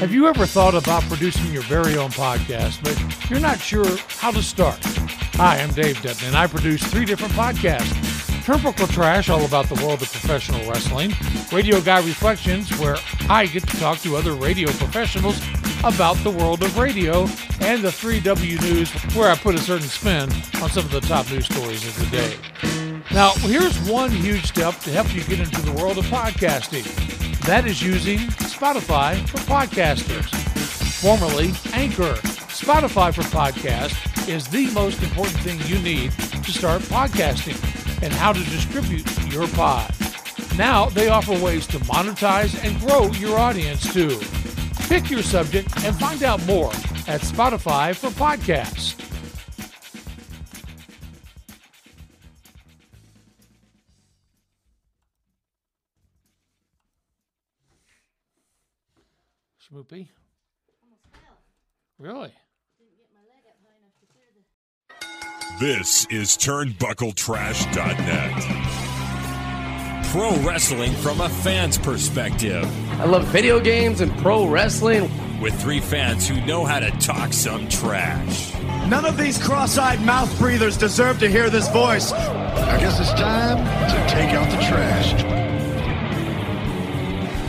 Have you ever thought about producing your very own podcast, but you're not sure how to start? Hi, I'm Dave Denton, and I produce three different podcasts. Turnbuckle Trash, all about the world of professional wrestling. Radio Guy Reflections, where I get to talk to other radio professionals about the world of radio. And the 3W News, where I put a certain spin on some of the top news stories of the day. Now, here's one huge step to help you get into the world of podcasting. That is using Spotify for podcasters, formerly Anchor. Spotify for podcast is the most important thing you need to start podcasting and how to distribute your pod. Now they offer ways to monetize and grow your audience too. Pick your subject and find out more at Spotify for podcasts. Schmoopy? Really? This is TurnbuckleTrash.net. Pro wrestling from a fan's perspective. I love video games and pro wrestling. With three fans who know how to talk some trash. None of these cross eyed mouth breathers deserve to hear this voice. I guess it's time to take out the trash.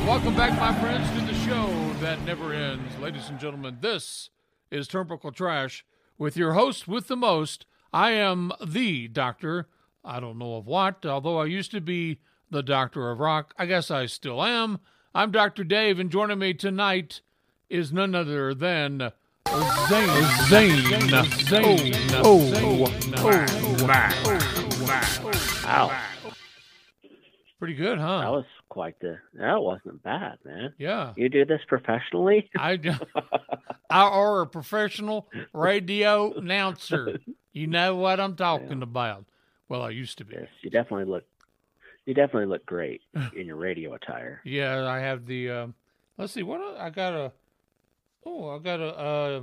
Welcome back, my friends, to the show that never ends. Ladies and gentlemen, this is Turnbuckle Trash with your host with the most. I am the doctor. I don't know of what, although I used to be the doctor of rock. I guess I still am. I'm Dr. Dave, and joining me tonight is none other than Zane. Zane. Zane. Oh. Wow, Pretty good, huh? that was quite the. That wasn't bad, man. yeah. You do this professionally? I, do. I are a professional radio announcer. You know what I'm talking about. Well, I used to be. yes, you definitely look. You definitely look great in your radio attire. Yeah, I have the. Um, let's see what I got a. Oh, I got a. Uh,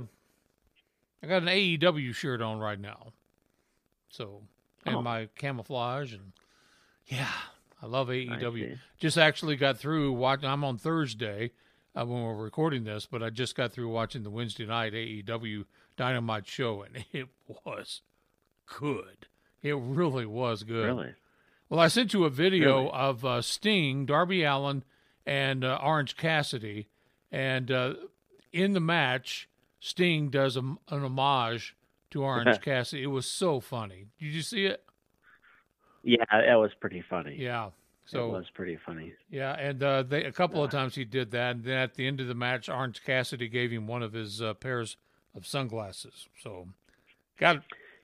I got an AEW shirt on right now. So, and Oh. my camouflage and yeah, I love AEW. see. Just actually got through watching. I'm on Thursday uh, when we're recording this, but I just got through watching the Wednesday night AEW Dynamite show, and it was good. It really was good. Really? Well, I sent you a video Really? of uh, Sting, Darby Allin, and uh, Orange Cassidy, and uh, in the match, Sting does a, an homage to Orange Cassidy. It was so funny. Did you see it? Yeah, that was pretty funny. Yeah. it So was pretty funny. yeah, and uh, they, a couple of times he did that, and then at the end of the match, Orange Cassidy gave him one of his uh, pairs of sunglasses. So, got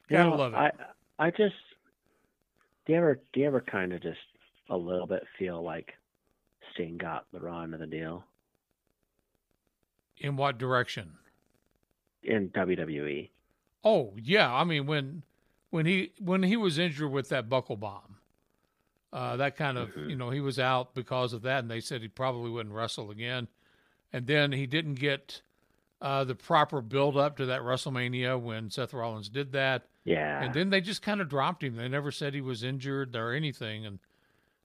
You gotta know, love it. I I just do you ever do you ever kind of just a little bit feel like Sting got the raw end of the deal In what direction? in WWE? Oh yeah, I mean when when he when he was injured with that buckle bomb, uh, that kind of Mhm. you know he was out because of that, and they said he probably wouldn't wrestle again, and then he didn't get uh, the proper build up to that WrestleMania when Seth Rollins did that, Yeah. and then they just kind of dropped him. They never said he was injured or anything, and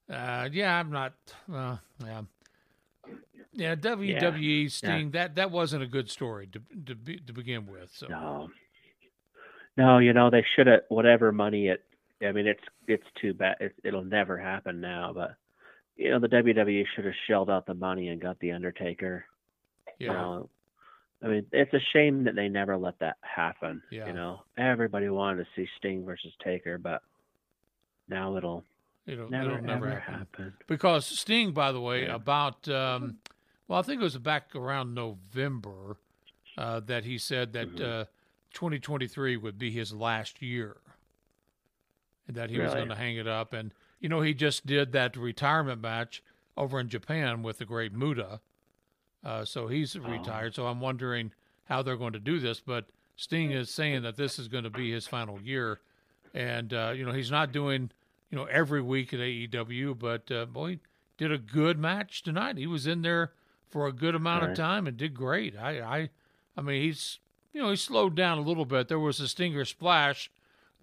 uh, yeah, I'm not. Uh, yeah. Yeah, WWE Sting that that wasn't a good story to to, be, to begin with. So No. No, you know they should have whatever money it. I mean, it's it's too bad. It, it'll never happen now. But you know, the WWE should have shelled out the money and got the Undertaker. yeah, You know, I mean, it's a shame that they never let that happen. Yeah. You know, everybody wanted to see Sting versus Taker, but now it'll it'll, never it'll never ever happen. happen. Because Sting, by the way, Yeah. about um, well, I think it was back around November uh, that he said that Mhm. uh, 2023 would be his last year, and that he was going to hang it up. And you know, he just did that retirement match over in Japan with the Great Muta, uh, so he's retired. So I'm wondering how they're going to do this. But Sting is saying that this is going to be his final year, and uh, you know, he's not doing you know every week at AEW, but uh, boy, he did a good match tonight. He was in there for a good amount of time and did great. I, I, I mean, he's you know he slowed down a little bit. There was a Stinger splash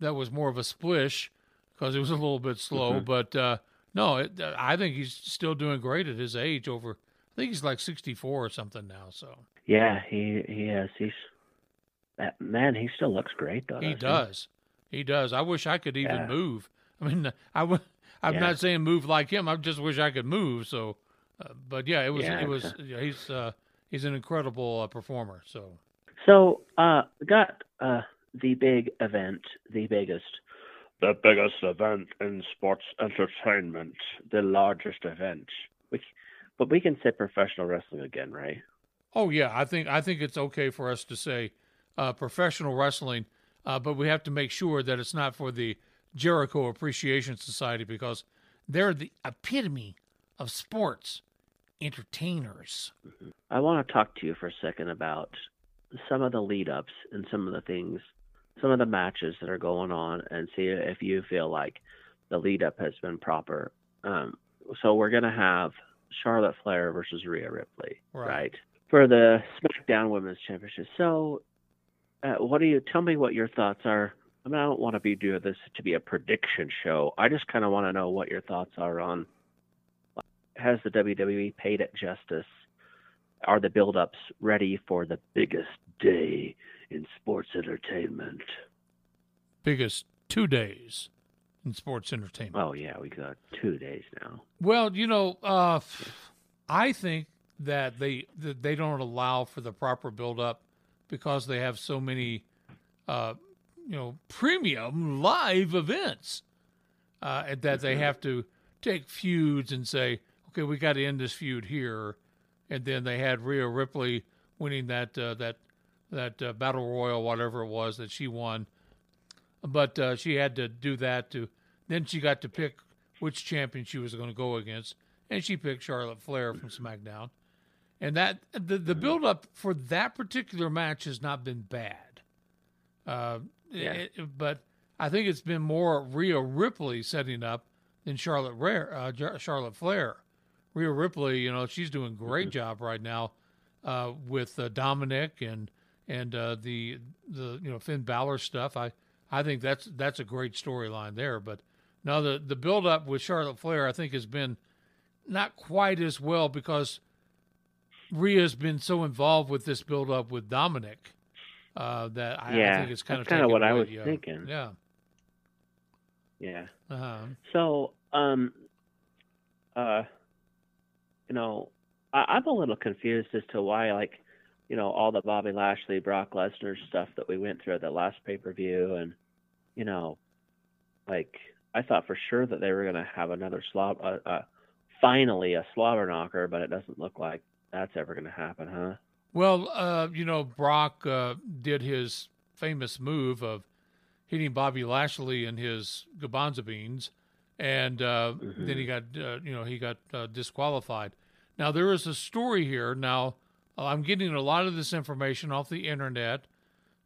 that was more of a splish because it was a little bit slow, Mhm. but uh, no, it, I think he's still doing great at his age, over I think he's like 64 or something now. So Yeah, he he has. He's that man. He still looks great though. he does. He does. I wish I could even Yeah. move. I mean, I would. I'm Yeah. not saying move like him. I just wish I could move. So, uh, but yeah, it was. Yeah, it was. Yeah, he's. Uh, he's an incredible uh, performer. So So, uh, got uh the big event, the biggest, the biggest event in sports entertainment, the largest event. We, but we can say professional wrestling again, right? Oh yeah, I think I think it's okay for us to say uh, professional wrestling, uh, but we have to make sure that it's not for the Jericho Appreciation Society because they're the epitome of sports entertainers. I want to talk to you for a second about some of the lead ups and some of the things, some of the matches that are going on, and see if you feel like the lead up has been proper. Um, so we're gonna have Charlotte Flair versus Rhea Ripley, Right. right? For the SmackDown Women's Championship. So, uh, what do you tell me? What your thoughts are? I mean, I don't want to be doing this to be a prediction show. I just kind of want to know what your thoughts are on. Has the WWE paid it justice? Are the build-ups ready for the biggest day in sports entertainment? Biggest two days in sports entertainment. Oh yeah, we got two days now. Well, you know, uh, I think that they that they don't allow for the proper build up because they have so many, uh, you know, premium live events uh, that they have to take feuds and say, okay, we got to end this feud here, and then they had Rhea Ripley winning that uh, that that uh, battle royal, whatever it was that she won, but uh, she had to do that to. Then she got to pick which champion she was going to go against, and she picked Charlotte Flair from SmackDown. And that the the build up for that particular match has not been bad, uh, Yeah. it- but I think it's been more Rhea Ripley setting up than Charlotte Rare, uh, Charlotte Flair. Rhea Ripley, you know, she's doing a great job right now uh, with uh, Dominic and and uh, the the you know Finn Balor stuff. I I think that's that's a great storyline there. But now the the build up with Charlotte Flair, I think, has been not quite as well because Rhea's been so involved with this build up with Dominic uh, that I, I think it's kind of kinda taken what I was the, uh, thinking. Yeah. Yeah. Uh-huh. So, um, uh, you know, I, I'm a little confused as to why, like, you know, all the Bobby Lashley, Brock Lesnar stuff that we went through at the last pay per view, and you know, like, I thought for sure that they were going to have another slob, uh, uh, finally a slobber knocker, but it doesn't look like that's ever going to happen, huh? Well, uh, you know, Brock uh, did his famous move of hitting Bobby Lashley in his Gabanza beans, and uh, then he got, uh, you know, he got uh, disqualified. Now there is a story here. Now uh, I'm getting a lot of this information off the internet,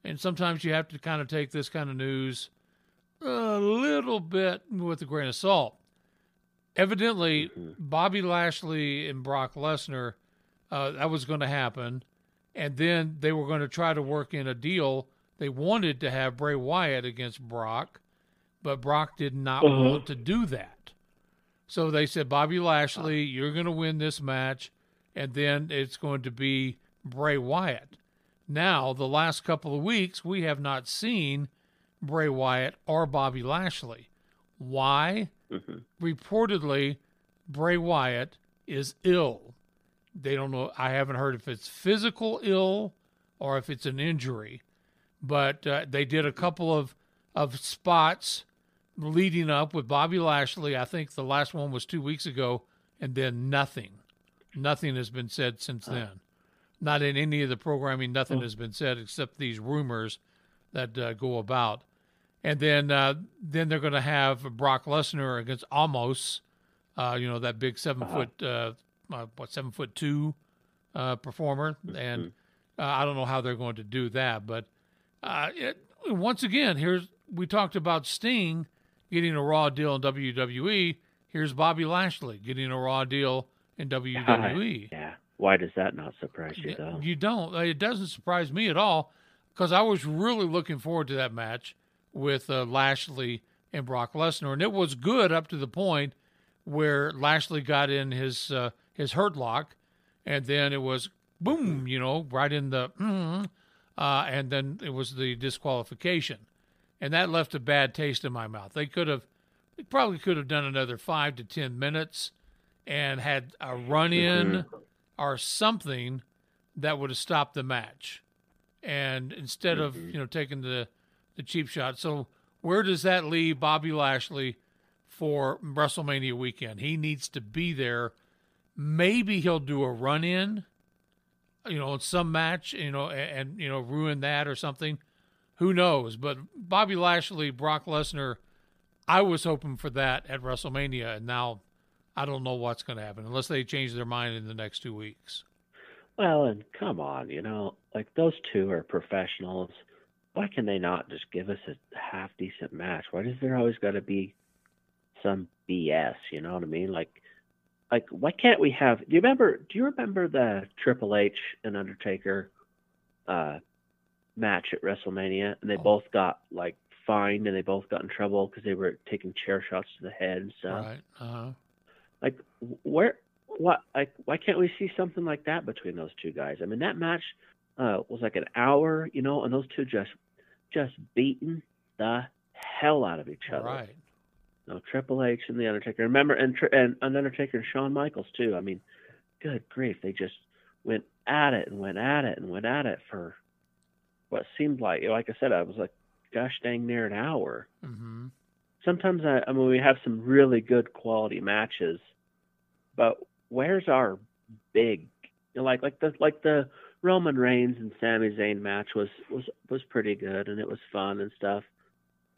and sometimes you have to kind of take this kind of news a little bit with a grain of salt. Evidently, mm-hmm. Bobby Lashley and Brock Lesnar, uh, that was going to happen and then they were going to try to work in a deal. They wanted to have Bray Wyatt against Brock, but Brock did not mm-hmm. want to do that. So they said, Bobby Lashley, you're going to win this match, and then it's going to be Bray Wyatt. Now, the last couple of weeks, we have not seen Bray Wyatt or Bobby Lashley. Why? Reportedly, Bray Wyatt is ill they don't know. I haven't heard if it's physical ill or if it's an injury, but uh, they did a couple of of spots leading up with Bobby Lashley. I think the last one was two weeks ago, and then nothing. Nothing has been said since then. Not in any of the programming. Nothing has been said except these rumors that uh, go about. And then uh, then they're going to have Brock Lesnar against Omos, uh, you know that big seven foot uh, uh, what seven foot two uh, performer, and uh, I don't know how they're going to do that. But uh, it, once again, here's we talked about Sting getting a raw deal in WWE. Here's Bobby Lashley getting a raw deal in WWE. Yeah. Why does that not surprise you, though? You don't. Uh, It doesn't surprise me at all because I was really looking forward to that match with uh, Lashley and Brock Lesnar, and it was good up to the point where Lashley got in his uh, his hurt lock, and then it was boom, you know, right in the, mm, uh, and then it was the disqualification, and that left a bad taste in my mouth. They could have, they probably could have done another five to ten minutes, and had a run in Mm-hmm. or something that would have stopped the match, and instead of Mm-hmm. you know taking the the cheap shot. So where does that leave Bobby Lashley for WrestleMania weekend? He needs to be there. Maybe he'll do a run in, you know, in some match, you know, and, and you know ruin that or something. Who knows? But Bobby Lashley, Brock Lesnar, I was hoping for that at WrestleMania, and now I don't know what's going to happen unless they change their mind in the next two weeks. Well, and come on, you know, like those two are professionals. Why can they not just give us a half decent match? Why does there always got to be some BS? You know what I mean? Like, like why can't we have? Do you remember? Do you remember the Triple H and Undertaker uh, match at WrestleMania? And they Oh. both got like fined, and they both got in trouble because they were taking chair shots to the head and stuff. Right? Uh huh. Like, where, what, like, why can't we see something like that between those two guys? I mean, that match uh, was like an hour, you know, and those two just, just beating the hell out of each other. Right. No, Triple H and the Undertaker. Remember, and and, and Undertaker and Shawn Michaels too. I mean, good grief, they just went at it and went at it and went at it for what seemed like, like I said, I was like, gosh dang near an hour Mm-hmm. sometimes I, I mean we have some really good quality matches, but where's our big you know, like like the like the Roman Reigns and Sami Zayn match was was was pretty good and it was fun and stuff.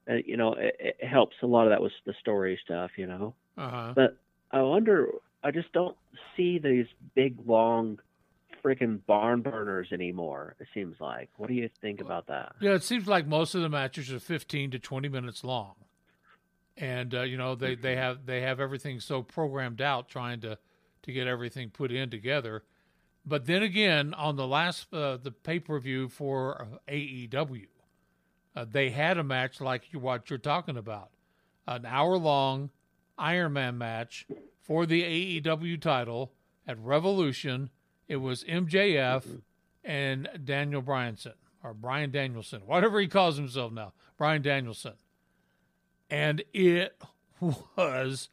And you know it, it helps a lot of that was the story stuff, you know. Uh huh. But I wonder I just don't see these big long freaking barn burners anymore. It seems like. What do you think about that? Yeah, it seems like most of the matches are 15 to 20 minutes long, and uh, you know they, they have they have everything so programmed out, trying to to get everything put in together. But then again, on the last uh, the pay per view for uh, AEW, uh, they had a match like you, what you're talking about, an hour long Iron Man match for the AEW title at Revolution. It was MJF and Daniel Bryanson or Bryan Danielson, whatever he calls himself now, Bryan Danielson. And it was,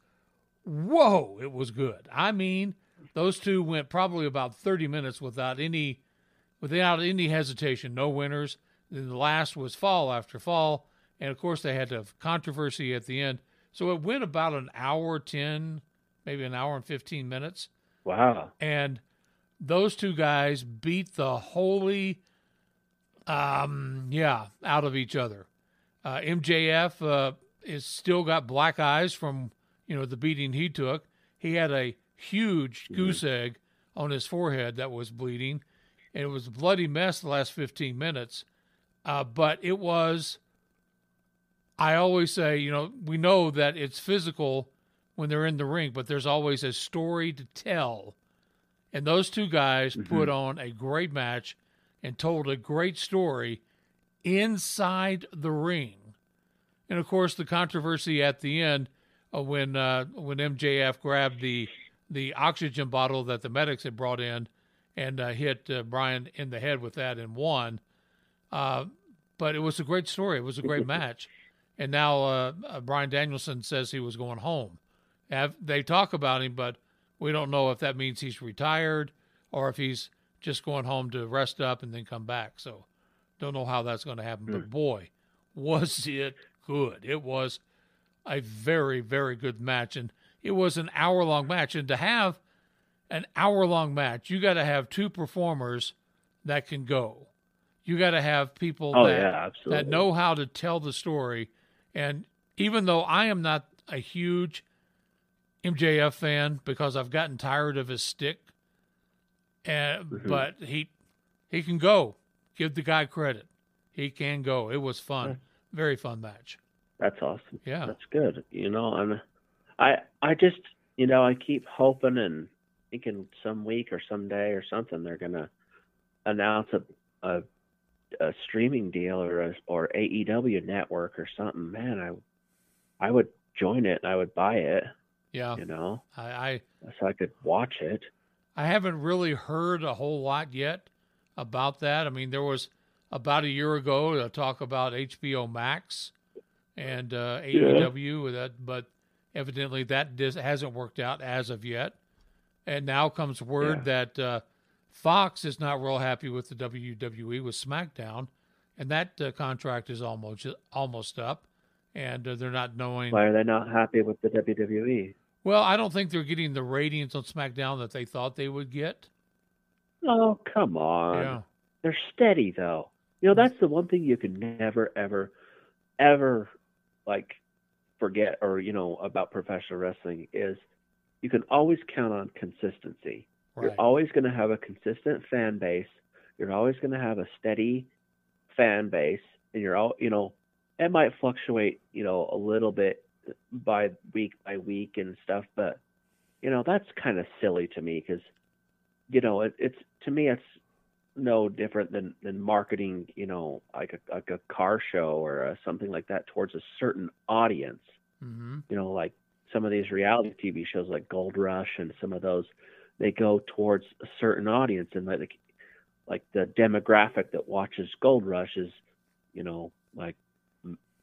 whoa, it was good. I mean, those two went probably about 30 minutes without any, without any hesitation, no winners. Then the last was fall after fall, and of course they had to have controversy at the end. So it went about an hour 10, maybe an hour and 15 minutes Wow. and those two guys beat the holy um yeah out of each other. Uh mjf uh is still got black eyes from you know the beating he took. He had a huge goose egg on his forehead that was bleeding and it was a bloody mess the last 15 minutes. Uh but it was i always say you know we know that it's physical when they're in the ring but there's always a story to tell and those two guys put on a great match and told a great story inside the ring. And of course, the controversy at the end uh, when uh, when MJF grabbed the the oxygen bottle that the medics had brought in and uh, hit uh, Bryan in the head with that and won. Uh, but it was a great story. It was a great match. And now uh, uh, Bryan Danielson says he was going home. They talk about him, but we don't know if that means he's retired or if he's just going home to rest up and then come back. So don't know how that's going to happen. But hmm. boy, was it good. It was a very, very good match. And it was an hour long match. And to have an hour long match, you got to have two performers that can go. You got to have people Oh that, yeah, that know how to tell the story. And even though I am not a huge MJF fan because I've gotten tired of his stick, and Mm-hmm. but he he can go. Give the guy credit. He can go. It was fun, very fun match. That's awesome. Yeah. That's good. You know, and I I just you know I keep hoping and thinking some week or someday or something they're gonna announce a a, a streaming deal or a, or AEW network or something. Man, I I would join it and I would buy it. Yeah, You know, I, I so I could watch it. I haven't really heard a whole lot yet about that. I mean, there was about a year ago a talk about HBO Max and uh, AEW with that, but evidently that dis- hasn't worked out as of yet. And now comes word that uh, Fox is not real happy with the WWE with SmackDown, and that uh, contract is almost almost up, and uh, they're not knowing. Why are they not happy with the WWE? Well, I don't think they're getting the ratings on SmackDown that they thought they would get. Oh, come on. Yeah. They're steady though. You know, mm. that's the one thing you can never ever ever like forget or, you know, about professional wrestling is you can always count on consistency. Right. You're always going to have a consistent fan base. You're always going to have a steady fan base and you're all, you know, it might fluctuate, you know, a little bit by week by week and stuff, but you know, that's kind of silly to me cuz you know, it, it's to me it's no different than than marketing, you know, like a like a car show or a, something like that towards a certain audience. hmm You know, like some of these reality TV shows like Gold Rush and some of those, they go towards a certain audience and like like the demographic that watches Gold Rush is, you know, like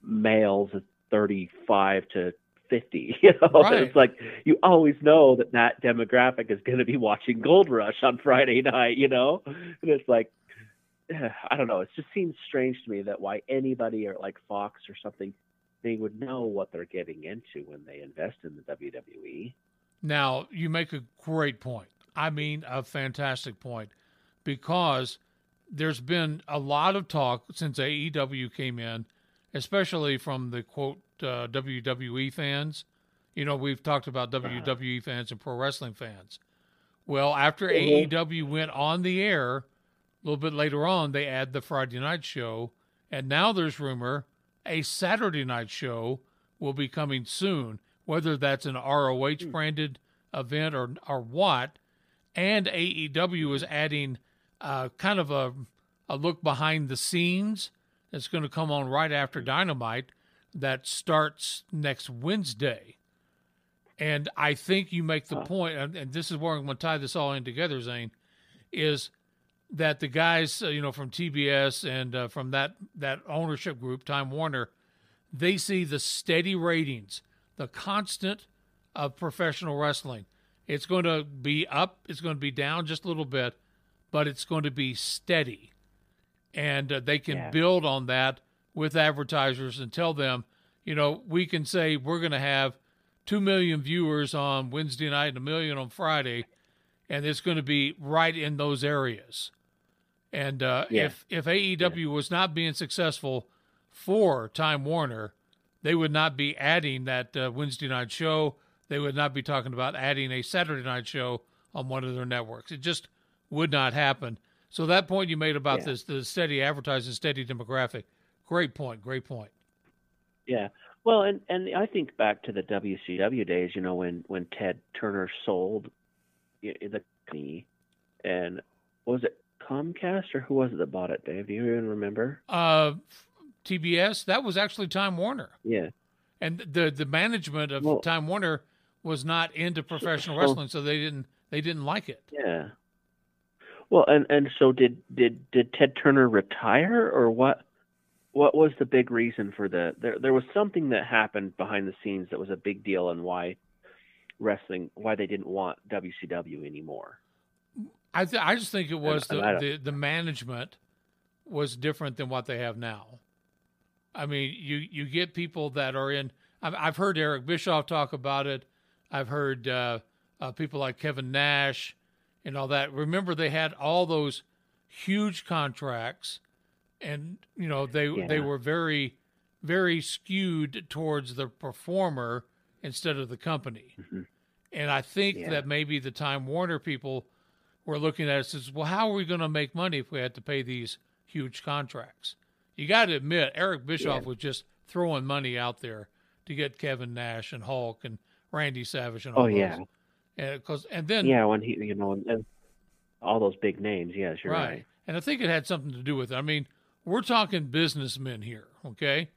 males 35 to 50 you know? Right. it's like you always know that that demographic is going to be watching gold rush on friday night you know? And it's like i don't know. It just seems strange to me that why anybody or like fox or something they would know what they're getting into when they invest in the wwe Now, you make a great point. I mean, a fantastic point. Because there's been a lot of talk since AEW came in, especially from the quote uh, WWE fans. You know, we've talked about WWE fans and pro wrestling fans. Well, after AEW went on the air, a little bit later on, they add the Friday night show, and now there's rumor a Saturday night show will be coming soon, whether that's an ROH branded event or or what. And AEW is adding uh, kind of a a look behind the scenes that's going to come on right after Dynamite that starts next Wednesday. And I think you make the point, and, and this is where I'm going to tie this all in together, Zane, is that the guys, uh, you know, from TBS and uh, from that that ownership group, Time Warner, they see the steady ratings, the constant of professional wrestling. It's going to be up, it's going to be down just a little bit, but it's going to be steady. And uh, they can Yeah. build on that with advertisers and tell them, you know, we can say we're going to have 2 million viewers on Wednesday night and a million on Friday, and it's going to be right in those areas. And uh, Yeah. if if AEW was not being successful for Time Warner, they would not be adding that uh, Wednesday night show. They would not be talking about adding a Saturday night show on one of their networks. It just would not happen. So that point you made about Yeah. this the steady advertising, steady demographic, great point. Great point. Yeah. Well, and and I think back to the WCW days, you know, when when Ted Turner sold the company, and was it Comcast or who was it that bought it? Dave, do you even remember? Uh, TBS that was actually Time Warner, Yeah. and the the management of Well- Time Warner was not into professional so- wrestling, so they didn't they didn't like it. Yeah. Well, and and so did did did Ted Turner retire or what? What was the big reason for the there? There was something that happened behind the scenes that was a big deal and why wrestling why they didn't want WCW anymore. I th- I just think it was and the, the the management was different than what they have now. I mean, you you get people that are in. I've, I've heard Eric Bischoff talk about it. I've heard uh, uh, people like Kevin Nash and all that. Remember, they had all those huge contracts, and you know they they were very very skewed towards the performer instead of the company. Mm-hmm. And I think Yeah. that maybe the Time Warner people were looking at it says, well, how are we going to make money if we had to pay these huge contracts? You got to admit, Eric Bischoff was just throwing money out there to get Kevin Nash and Hulk and Randy Savage and all Oh, those. yeah. And, cause, and then, Yeah, when he you know and all those big names. Yes, you're right. right. And I think it had something to do with it. I mean, we're talking businessmen here, okay?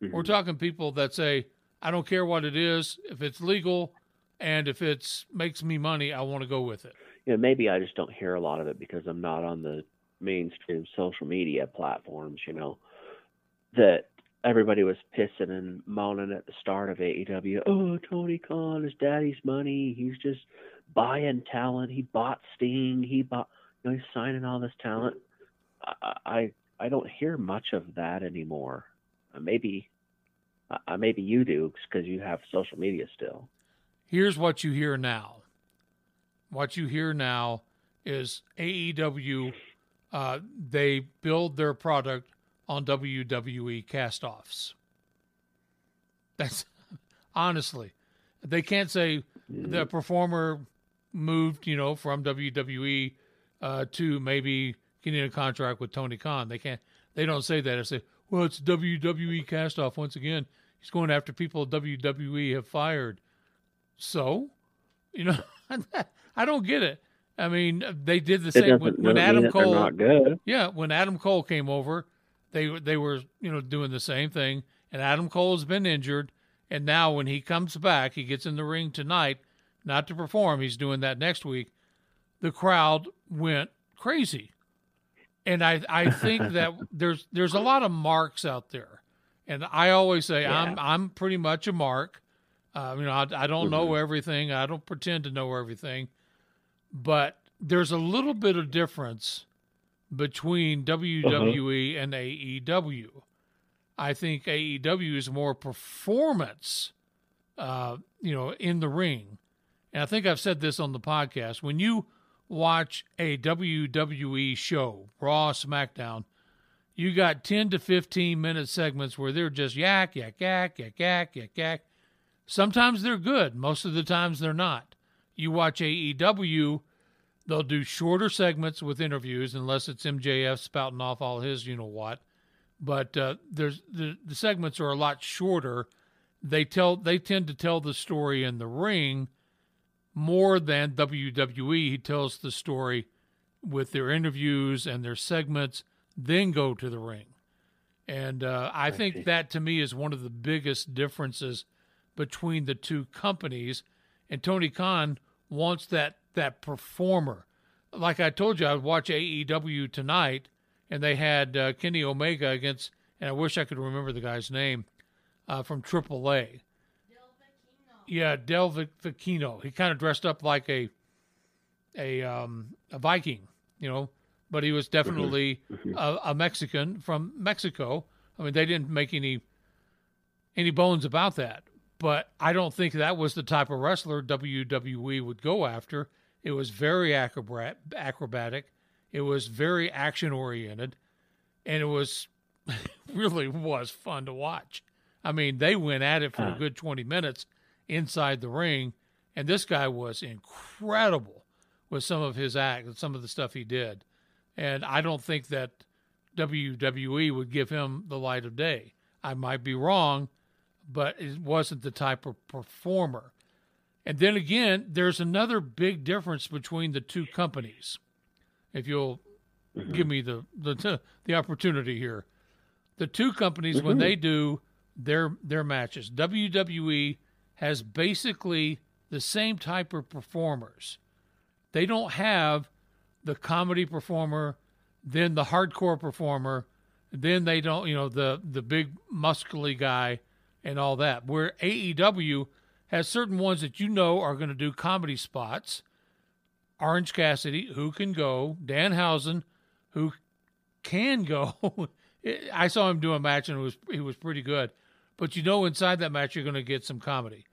We're Mhm. talking people that say, I don't care what it is. If it's legal and if it's makes me money, I want to go with it. you know, maybe I just don't hear a lot of it because I'm not on the mainstream social media platforms, you know, that everybody was pissing and moaning at the start of AEW. Oh, Tony Khan is daddy's money. He's just buying talent. He bought Sting. He bought, you know, he's signing all this talent. I, I, I don't hear much of that anymore. Uh, maybe, uh, maybe you do because you have social media still. Here's what you hear now. What you hear now is AEW. Uh, they build their product on WWE castoffs. That's honestly, they can't say the performer moved, you know, from WWE uh, to maybe getting a contract with Tony Khan. They can't. They don't say that. They say, well, it's WWE castoff once again. He's going after people WWE have fired. So, you know, I don't get it. I mean, they did the It same when, when Adam Cole. not good. Yeah, when Adam Cole came over, they they were you know doing the same thing, and Adam Cole has been injured, and now when he comes back, he gets in the ring tonight, not to perform. He's doing that next week. The crowd went crazy, and I I think that there's there's a lot of marks out there, and I always say I'm I'm pretty much a mark. Uh, you know, I, I don't know everything. I don't pretend to know everything, but there's a little bit of difference between WWE and AEW. I think AEW is more performance, uh, you know, in the ring. And I think I've said this on the podcast. When you watch a WWE show, Raw, SmackDown, you got 10 to 15 minute segments where they're just yak, yak, yak, yak, yak, yak, yak. Sometimes they're good. Most of the times they're not. You watch AEW, they'll do shorter segments with interviews, unless it's MJF spouting off all his, you know what. But uh, there's the, the segments are a lot shorter. They tell they tend to tell the story in the ring more than WWE. He tells the story with their interviews and their segments, then go to the ring. And uh, I think that to me is one of the biggest differences between the two companies. And Tony Khan wants that that performer. Like I told you, I would watch AEW tonight, and they had uh, Kenny Omega against, and I wish I could remember the guy's name uh, from AAA. Yeah, Del Vikingo. He kind of dressed up like a a um, a Viking, you know, but he was definitely a, a Mexican from Mexico. I mean, they didn't make any any bones about that. But I don't think that was the type of wrestler WWE would go after. It was very acrobat, acrobatic. It was very action oriented, and it was really was fun to watch. I mean, they went at it for a uh-huh. good 20 minutes inside the ring, and this guy was incredible with some of his act, and some of the stuff he did. And I don't think that WWE would give him the light of day. I might be wrong, but it wasn't the type of performer. And then again, there's another big difference between the two companies. If you'll mm-hmm. give me the, the the opportunity here, the two companies when mm-hmm. they do their their matches, WWE has basically the same type of performers. They don't have the comedy performer, then the hardcore performer, then they don't, you know, the the big muscly guy and all that. Where AEW has certain ones that you know are going to do comedy spots. Orange Cassidy, who can go, Dan Danhausen, who can go. I saw him do a match and it was he was pretty good. But you know inside that match you're going to get some comedy.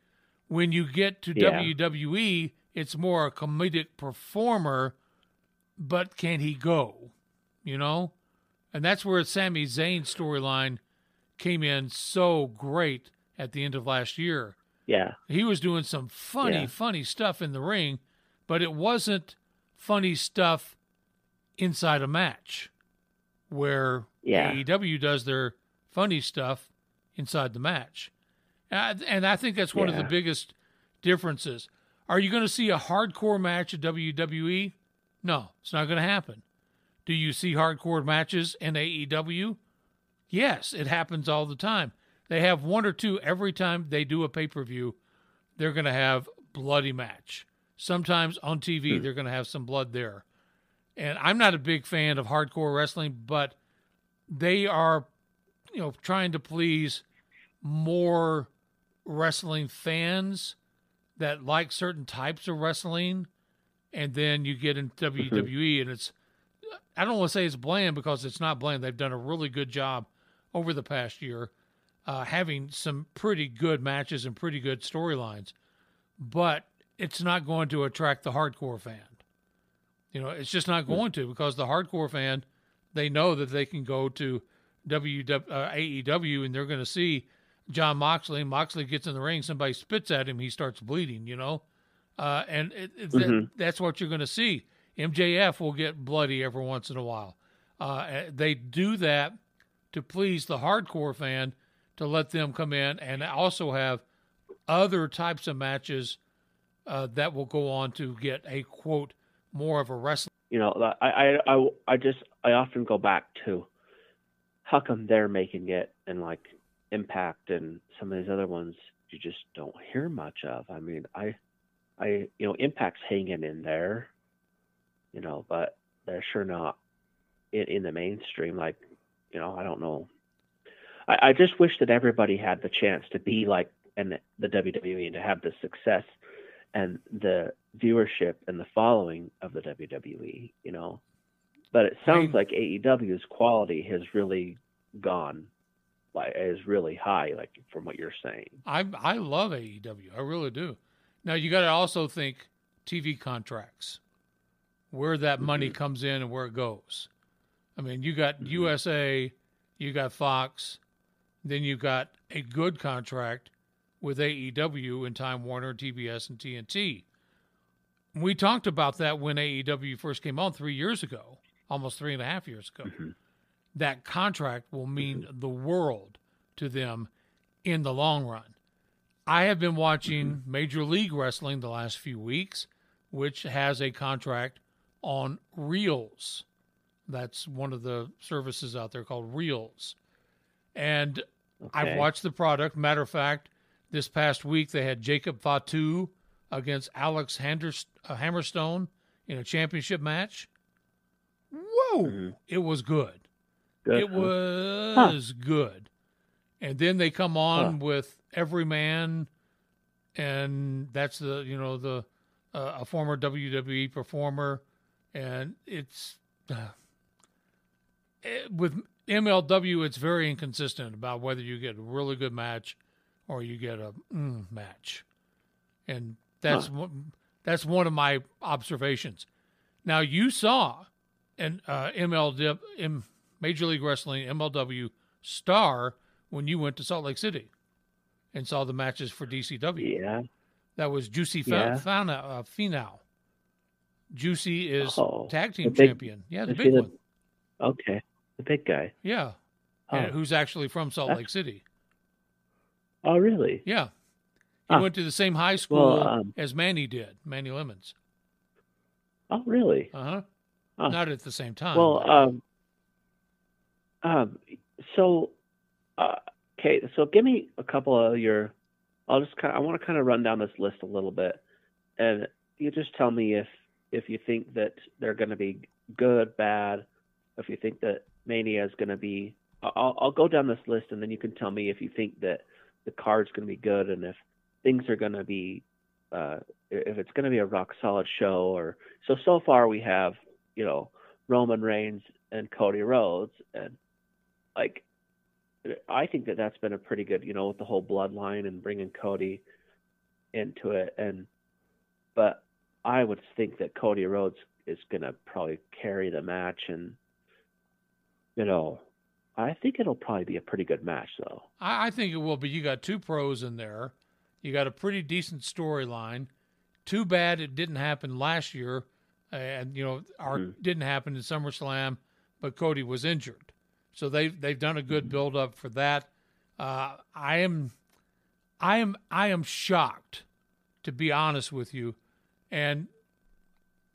When you get to Yeah. WWE, it's more a comedic performer, but can he go? You know? And that's where Sami Zayn's storyline came in so great at the end of last year. Yeah. He was doing some funny, Yeah. funny stuff in the ring, but it wasn't funny stuff inside a match where Yeah. AEW does their funny stuff inside the match. And I, and I think that's one of the biggest differences. Are you going to see a hardcore match at WWE? No, it's not going to happen. Do you see hardcore matches in AEW? Yes, it happens all the time. They have one or two every time they do a pay per view. They're going to have bloody match. sometimes on TV hmm. they're going to have some blood there. And I'm not a big fan of hardcore wrestling, but they are, you know, trying to please more wrestling fans that like certain types of wrestling. And then you get in mm-hmm. WWE and it's, I don't want to say it's bland because it's not bland. They've done a really good job over the past year, uh, having some pretty good matches and pretty good storylines. But it's not going to attract the hardcore fan. You know, it's just not going to because the hardcore fan, they know that they can go to WW, uh, AEW and they're going to see Jon Moxley. Moxley gets in the ring, somebody spits at him, he starts bleeding. You know, uh, and it, it, that, that's what you're going to see. MJF will get bloody every once in a while. Uh, they do that to please the hardcore fan to let them come in and also have other types of matches uh, that will go on to get a quote more of a wrestling. You know, I, I, I, I just, I often go back to how come they're making it and like Impact and some of these other ones you just don't hear much of. I mean, I, I, you know, Impact's hanging in there, you know, but they're sure not in, in the mainstream. Like, you know, I don't know. I, I just wish that everybody had the chance to be like and the WWE and to have the success and the viewership and the following of the WWE, you know. But it sounds like AEW's quality has really gone like is really high, like from what you're saying. I I love AEW. I really do. Now you got to also think TV contracts, where that money Mm-hmm. comes in and where it goes. I mean, you got Mm-hmm. USA, you got Fox, then you got a good contract with AEW and Time Warner, TBS, and TNT. We talked about that when AEW first came on three years ago, almost three and a half years ago. Mm-hmm. That contract will mean mm-hmm. the world to them in the long run. I have been watching mm-hmm. Major League Wrestling the last few weeks, which has a contract on Reelz. That's one of the services out there called Reelz. And I've watched the product. Matter of fact, this past week they had Jacob Fatu against Alex Handers- uh, Hammerstone in a championship match. Whoa! It was good. Good, It huh? was good. And then they come on with Everyman, and that's the you know the uh, a former WWE performer, and it's uh, it, with MLW it's very inconsistent about whether you get a really good match or you get a mm, match, and that's one, that's one of my observations. Now you saw an uh, MLW, M, Major League Wrestling MLW star when you went to Salt Lake City and saw the matches for DCW. Yeah. That was Juicy Yeah. Fana, uh, Finau. Juicy is Oh, tag team big- champion. Yeah, the big the- one. Okay. The big guy. Yeah. Oh. Who's actually from Salt Lake City. Oh, really? Yeah. He Huh. went to the same high school Well, um, as Manny did, Manny Lemons. Oh, really? Uh huh. Huh. Not at the same time. Well, um, um, so, uh, okay, so give me a couple of your. I'll just kind. Of, I want to kind of run down this list a little bit, and you just tell me if if you think that they're going to be good, bad, if you think that Mania is going to be. I'll I'll go down this list, and then you can tell me if you think that the card's going to be good, and if things are going to be. Uh, if it's going to be a rock solid show, or so so far we have, you know, Roman Reigns and Cody Rhodes, and like, I think that that's been a pretty good, you know, with the whole bloodline and bringing Cody into it, and but I would think that Cody Rhodes is gonna probably carry the match, and you know, I think it'll probably be a pretty good match, though. I, I think it will be. You got two pros in there. You got a pretty decent storyline. Too bad it didn't happen last year, and you know, our didn't happen in SummerSlam, but Cody was injured, so they they've done a good build up for that. Uh, I am, I am, I am shocked, to be honest with you, and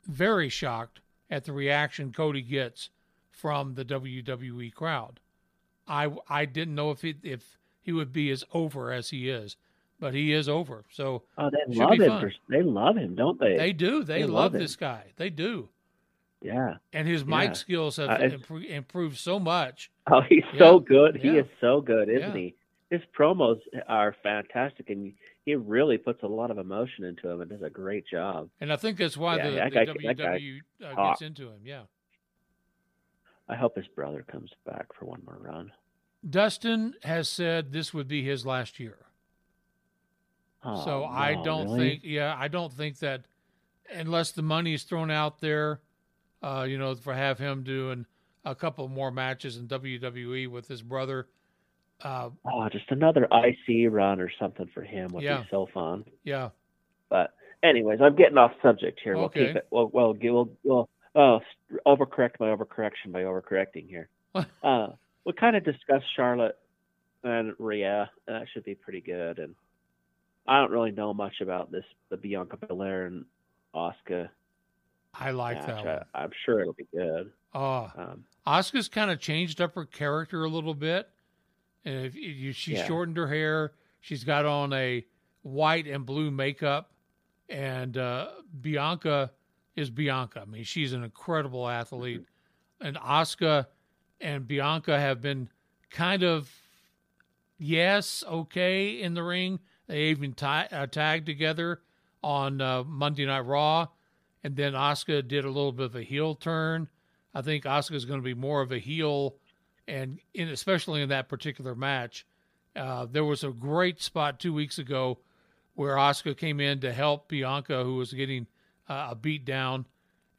very shocked at the reaction Cody gets from the WWE crowd. I I didn't know if he if he would be as over as he is, but he is over. So Oh, they love him. For, they love him, don't they? they do. They, They love, love this guy. They do. yeah. And his Yeah. mic skills have Uh, impro- improved so much. Oh, he's Yeah, so good. He yeah. is so good, isn't Yeah. he? His promos are fantastic, and he really puts a lot of emotion into him and does a great job. And I think that's why Yeah, the, the guy- that guy WWE uh, gets into him. Yeah. I hope his brother comes back for one more run. Dustin has said this would be his last year. Oh, so I no, don't really? think, yeah, I don't think that unless the money is thrown out there, uh, you know, for have him doing a couple more matches in WWE with his brother. Uh, Oh, just another IC run or something for him would Yeah. be so fun. yeah, But anyways, I'm getting off subject here. We'll keep it. We'll we'll we'll, we'll oh overcorrect my overcorrection by overcorrecting here. uh, we kind of discussed Charlotte and Rhea. and That should be pretty good. And I don't really know much about this the Bianca Belair and Asuka I like match. that one. I, I'm sure it'll be good. Oh, Um, Asuka's kind of changed up her character a little bit. And if you, she Yeah. shortened her hair, she's got on a white and blue makeup, and uh, Bianca is Bianca. I mean, she's an incredible athlete, and Asuka and Bianca have been kind of yes okay in the ring. They even ti uh, tagged together on uh, Monday Night Raw, and then Asuka did a little bit of a heel turn. I think Asuka is going to be more of a heel, and in, especially in that particular match, uh, there was a great spot two weeks ago where Asuka came in to help Bianca, who was getting uh, a beat down,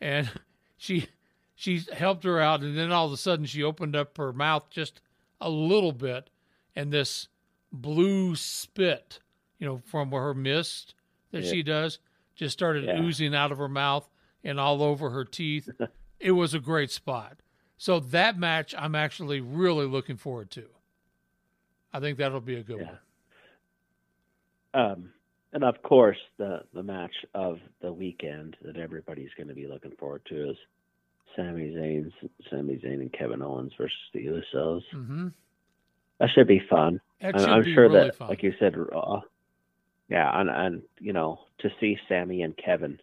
and she she helped her out, and then all of a sudden she opened up her mouth just a little bit, and this blue spit, you know, from her mist that Yeah. she does, just started Yeah. oozing out of her mouth and all over her teeth. it was a great spot. So that match, I'm actually really looking forward to. I think that'll be a good Yeah. one. um, and of course, the the match of the weekend that everybody's going to be looking forward to is Sami Zayn, Sami Zayn and Kevin Owens versus the Usos. hmm That should be fun. I'm, should I'm be sure really that, fun. like you said, uh, yeah, and and you know, to see Sami and Kevin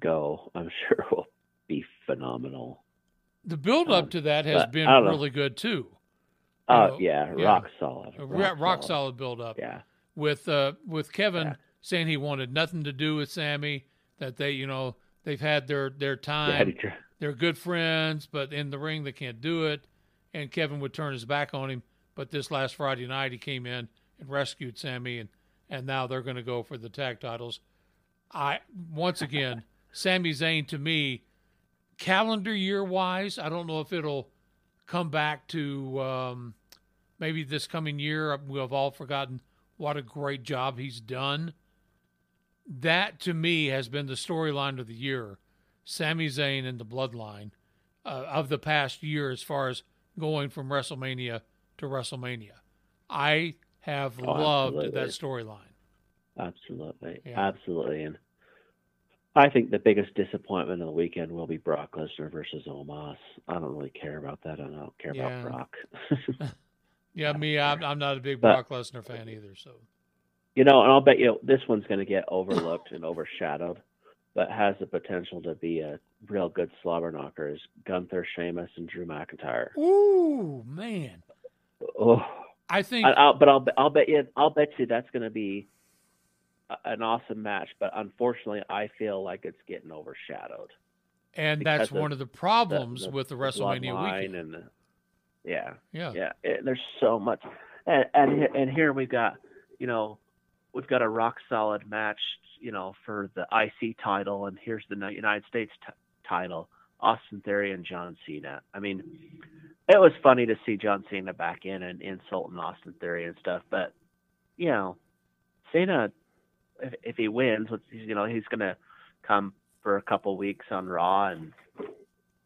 go, I'm sure will be phenomenal. the build up um, to that has been don't know. really good too. Oh know, yeah, yeah. rock solid. Ra- rock, solid build up. Yeah, with uh with Kevin Yeah. Saying he wanted nothing to do with Sami, that they you know they've had their their time, yeah, they're good friends, but in the ring they can't do it, and Kevin would turn his back on him. But this last Friday night he came in and rescued Sami, and and now they're going to go for the tag titles. I once again, Sami Zayn to me, calendar year wise, I don't know if it'll come back to um, maybe this coming year. We've all forgotten what a great job he's done. That to me has been the storyline of the year. Sami Zayn and the Bloodline uh, of the past year, as far as going from WrestleMania to WrestleMania. I have Oh, loved absolutely. that storyline. absolutely, Yeah. absolutely, and I think the biggest disappointment of the weekend will be Brock Lesnar versus Omos. I don't really care about that. I don't care Yeah. about Brock. Yeah, me, I'm, I'm not a big But- Brock Lesnar fan either. So You know, and I'll bet you this one's going to get overlooked and overshadowed, but has the potential to be a real good slobber knocker is Gunther, Sheamus, and Drew McIntyre. Ooh, man. Oh, I think I, I'll, but I'll bet- I'll bet you I'll bet you that's going to be a- an awesome match. But unfortunately, I feel like it's getting overshadowed. and that's of one of the problems the- with the The WrestleMania weekend. and the, yeah, yeah. yeah. It, there's so much, and, and and here we've got you know we've got a rock solid match you know for the IC title, and here's the United States t- title, Austin Theory and John Cena. I mean, it was funny to see John Cena back in and insulting Austin Theory and stuff, but you know, Cena, if, if he wins, he's you know he's gonna come for a couple weeks on Raw and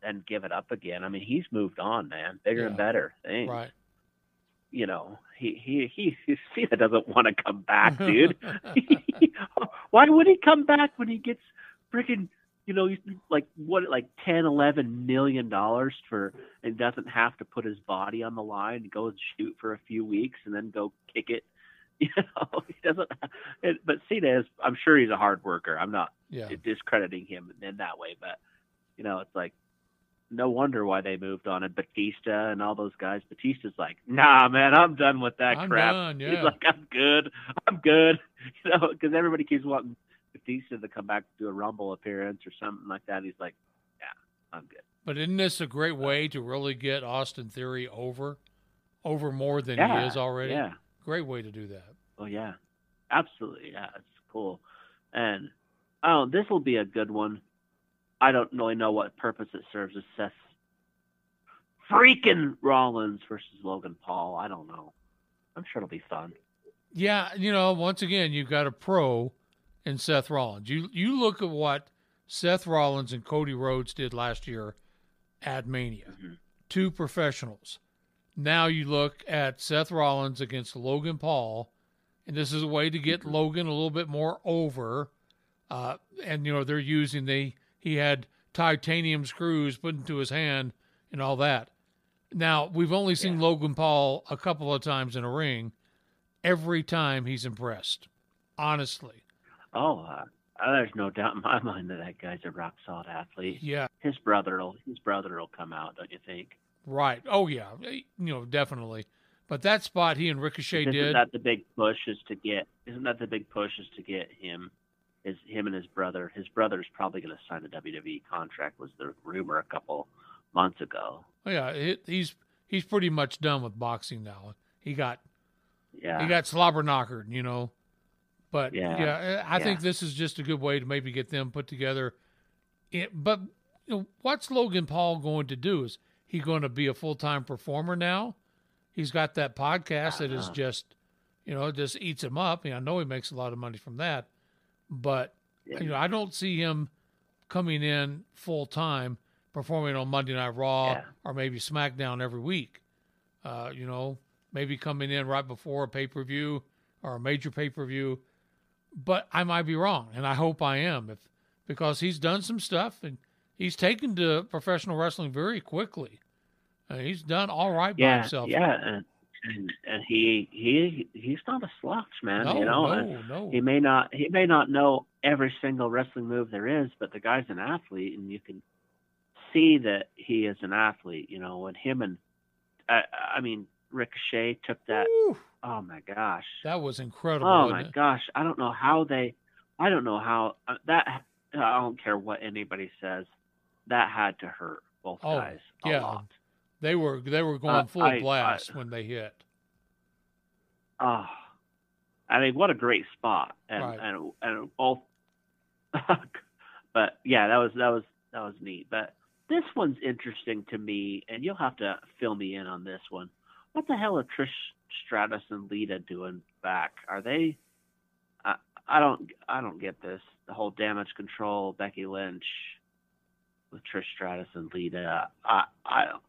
and give it up again. I mean, he's moved on, man, bigger and better things. Right. You know, he he he, he Cena doesn't want to come back, dude. Why would he come back when he gets freaking you know he's like what like ten eleven million dollars for and doesn't have to put his body on the line and go and shoot for a few weeks and then go kick it You know, he doesn't. It, but Cena is. I'm sure he's a hard worker. I'm not Yeah. discrediting him in that way, but you know, it's like no wonder why they moved on. And Batista and all those guys. Batista's like, nah, man, I'm done with that I'm crap. done, He's like, I'm good. I'm good. You know, because everybody keeps wanting Batista to come back to do a Rumble appearance or something like that. He's like, yeah, I'm good. But isn't this a great way to really get Austin Theory over, over more than yeah, he is already? Yeah. Great way to do that. Oh yeah, absolutely. Yeah, it's cool. And oh, this will be a good one. I don't really know what purpose it serves. As Seth freaking Rollins versus Logan Paul. I don't know. I'm sure it'll be fun. Yeah, you know, once again, you've got a pro in Seth Rollins. You you look at what Seth Rollins and Cody Rhodes did last year at Mania. Two professionals. Now you look at Seth Rollins against Logan Paul, and this is a way to get Logan a little bit more over. Uh, and you know they're using the he had titanium screws put into his hand and all that. Now we've only seen Logan Paul a couple of times in a ring. Every time he's impressed, honestly. Oh, uh, uh, there's no doubt in my mind that that guy's a rock solid athlete. Yeah, His brother will his brother will come out, don't you think? right. Oh yeah, you know definitely. But that spot he and Ricochet Isn't did. that the big push is to get? Isn't that the big push is to get him? Is him and his brother? His brother's probably going to sign a WWE contract. Was the rumor a couple months ago? Oh, yeah, he- he's he's pretty much done with boxing now. He got Yeah. he got slobber knockered, you know. But yeah, Yeah, I think this is just a good way to maybe get them put together. It, but you know, what's Logan Paul going to do? Is he going to be a full time performer now? He's got that podcast that is Uh-huh. just, you know, just eats him up. And I know he makes a lot of money from that, but Yeah. you know, I don't see him coming in full time performing on Monday Night Raw Yeah. or maybe SmackDown every week. Uh, you know, maybe coming in right before a pay per view or a major pay per view. But I might be wrong, and I hope I am, if because he's done some stuff and he's taken to professional wrestling very quickly. Uh, he's done all right by himself. yeah, and, and and he he he's not a slouch, man. no, you know, no, no. he may not he may not know every single wrestling move there is, but the guy's an athlete, and you can see that he is an athlete. You know, when him and I, I mean Ricochet took that. Woo, Oh my gosh. that was incredible. Oh my it? gosh, I don't know how they, I don't know how uh, that. I don't care what anybody says. That had to hurt both Oh, guys a yeah. lot. They were they were going Uh, full I- blast I- when they hit. Oh, I mean, what a great spot, and Right. and and both. but yeah, that was that was that was neat. But this one's interesting to me, and you'll have to fill me in on this one. What the hell are Trish Stratus and Lita doing back? Are they? I I don't I don't get this. The whole damage control, Becky Lynch, with Trish Stratus and Lita. I I don't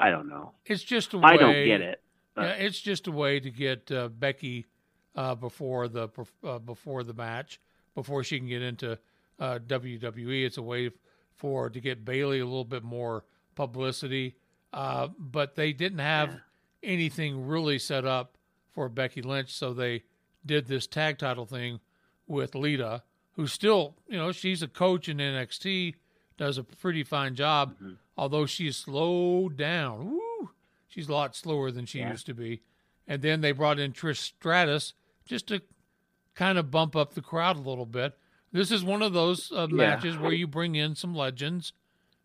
I don't know. It's just a way. I don't get it. Yeah, it's just a way to get uh, Becky uh, before the uh, before the match, before she can get into uh, WWE. It's a way for to get Bayley a little bit more publicity. Uh, but they didn't have Yeah. anything really set up for Becky Lynch, so they did this tag title thing with Lita, who's still, you know, she's a coach in NXT, does a pretty fine job, Mm-hmm. Although she's slowed down. Woo! She's a lot slower than she Yeah. used to be. And then they brought in Trish Stratus just to kind of bump up the crowd a little bit. This is one of those uh, Yeah. matches where you bring in some legends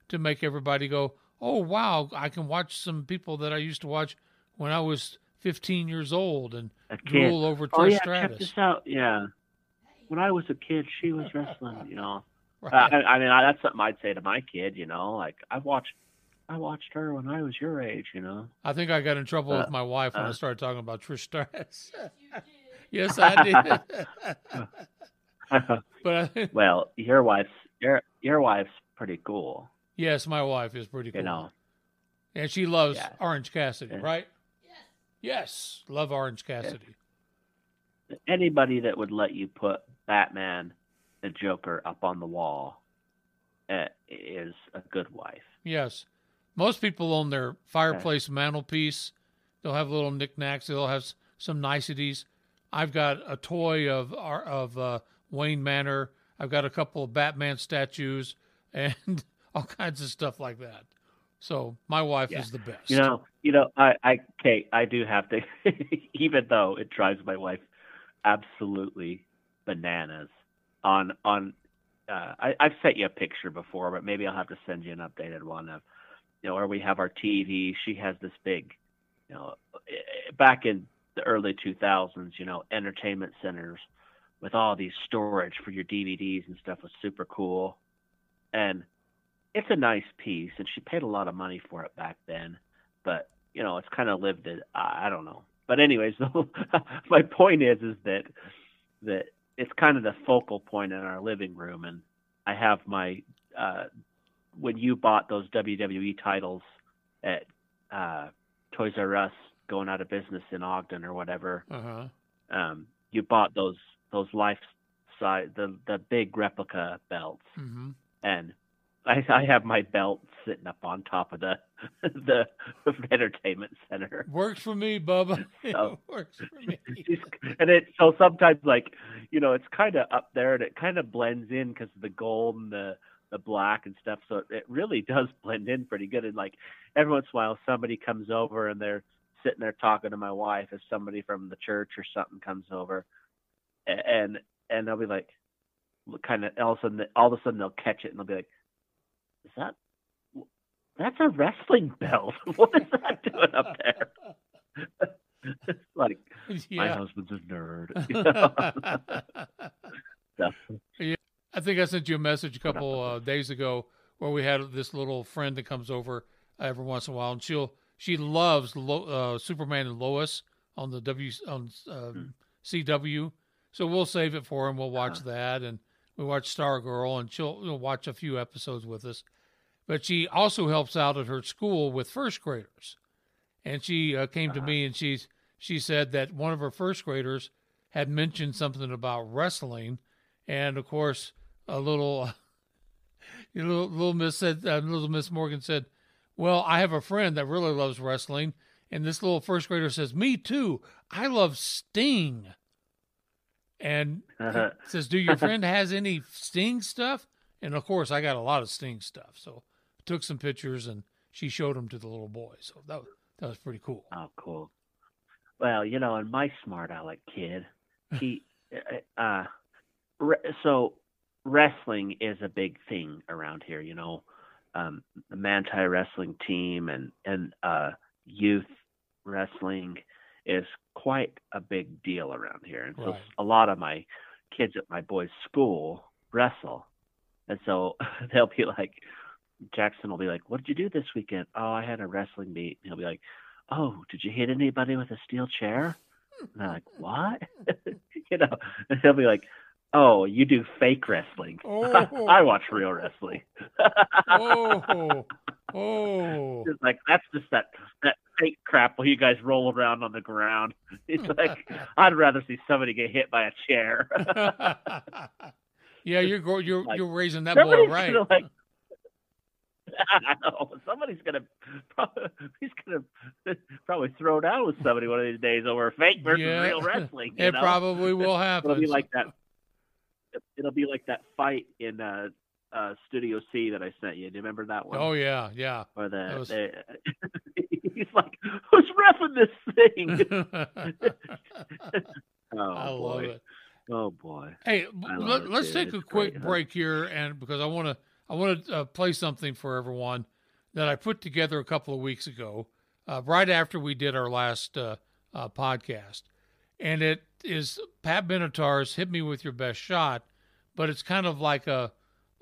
to make everybody go, "Oh wow, I can watch some people that I used to watch when I was 15 years old and drool over oh Trish yeah, check Stratus." this out. Yeah, when I was a kid, she was wrestling. You know, Right. I, I mean, I, that's something I'd say to my kid. You know, like I watched, I watched her when I was your age. You know, I think I got in trouble with Uh, my wife when I uh. started talking about Trish Stratus. yes, I did. but I, well, your wife's your your wife's pretty cool. yes, my wife is pretty cool. You know, And she loves Yeah. Orange Cassidy, Yeah. right? Yes. Love Orange Cassidy. anybody that would let you put Batman, the Joker, up on the wall, uh, is a good wife. Yes. Most people on their fireplace mantelpiece, they'll have little knickknacks, they'll have some niceties. I've got a toy of our of uh, Wayne Manor. I've got a couple of Batman statues and all kinds of stuff like that. So my wife Yeah. is the best. You know, you know, I, I, Kate, I do have to, even though it drives my wife absolutely bananas. On, on, uh, I, I've sent you a picture before, but maybe I'll have to send you an updated one of, you know, where we have our TV. She has this big, you know, eh, back in the early 2000s, you know, entertainment centers with all these storage for your DVDs and stuff was super cool. And it's a nice piece, and she paid a lot of money for it back then. But you know, it's kind of lived it. I I don't know. But anyways, my point is, is that that it's kind of the focal point in our living room, and I have my uh, when you bought those WWE titles at uh, Toys R Us going out of business in Ogden or whatever, Uh huh. um, you bought those those life size the the big replica belts hmm and I, I have my belt sitting up on top of the the entertainment center. Works for me, Bubba. So- it works for me. and it so sometimes like you know it's kind of up there and it kind of blends in because of the gold and the the black and stuff. So it really does blend in pretty good. And like every once in a while somebody comes over and they're sitting there talking to my wife if somebody from the church or something comes over, and and they'll be like kind of all of a sudden all of a sudden they'll catch it and they'll be like, is that that's a wrestling belt. what is that doing up there? Like my husband's a nerd. know? I think I sent you a message a couple uh, days ago where we had this little friend that comes over every once in a while, and she'll she loves Lo, uh, Superman and Lois on the W on um, CW. So we'll save it for him. We'll watch that, and we watch Stargirl, and she'll know, watch a few episodes with us. But she also helps out at her school with first graders, and she uh, came to me and she's she said that one of her first graders had mentioned something about wrestling, and of course a little you know, little, little Miss said, uh, little Miss Morgan said, "Well, I have a friend that really loves wrestling," and this little first grader says, "Me too. I love Sting." And Uh-huh. says, "Do your friend has any Sting stuff?" And of course, I got a lot of Sting stuff, so took some pictures and she showed them to the little boy. So that was, that was pretty cool. oh, cool. Well, you know, and my smart aleck kid, he, uh, re- so wrestling is a big thing around here. You know, um, the Manti wrestling team and and uh, youth wrestling is quite a big deal around here, and so Right. a lot of my kids at my boys' school wrestle, and so they'll be like, Jackson will be like, "What did you do this weekend?" "Oh, I had a wrestling meet." And he'll be like, "Oh, did you hit anybody with a steel chair?" And I'm like, "What?" you know, and he'll be like, "Oh, you do fake wrestling." Oh. I watch real wrestling. Oh, oh, It's like that's just that that fake crap where you guys roll around on the ground. It's like I'd rather see somebody get hit by a chair. yeah, you're you're Like, you're raising that boy right. like. I know somebody's gonna probably, he's gonna probably throw down with somebody one of these days over a fake versus Yeah. real wrestling. You It know? probably will happen. It'll be like that. It'll be like that fight in uh, uh, Studio C that I sent you. Do you remember that one? Oh yeah, yeah. Or the, that was- the he's like, who's refing this thing? oh I love boy. it. Oh boy. Hey, let, dude. take a quick great, huh? break here, and because I want to, I want to uh, play something for everyone that I put together a couple of weeks ago, uh, right after we did our last uh, uh, podcast, and it is Pat Benatar's "Hit Me with Your Best Shot," but it's kind of like a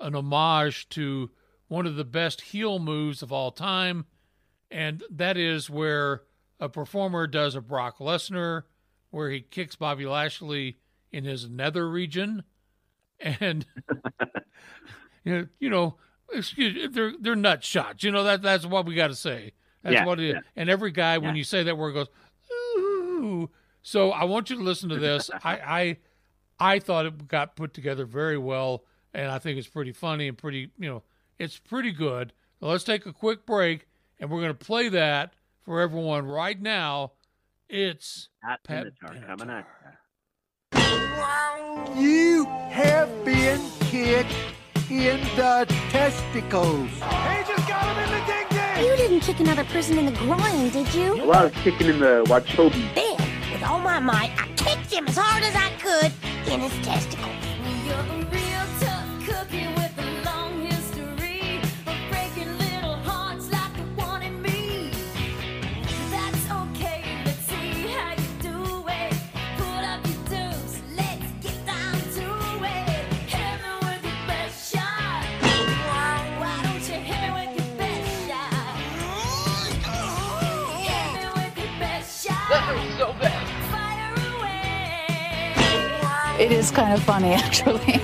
an homage to one of the best heel moves of all time, and that is where a performer does a Brock Lesnar, where he kicks Bobby Lashley in his nether region, and you know, you know, excuse they're they're nut shots. You know that that's what we got to say. That's Yeah, what it is. yeah. And every guy, when you say that word, goes ooh. So I want you to listen to this. I I I thought it got put together very well, and I think it's pretty funny and pretty you know it's pretty good. So let's take a quick break, and we're going to play that for everyone right now. It's Pat Pat Benatar coming Benatar. at ya. You have been kicked in the testicles. He just got him in the ding ding. You didn't kick another person in the groin, did you? Well, I was kicking in the Wachobi. Then, with all my might, I kicked him as hard as I could in his testicles. Hit kind of funny, actually.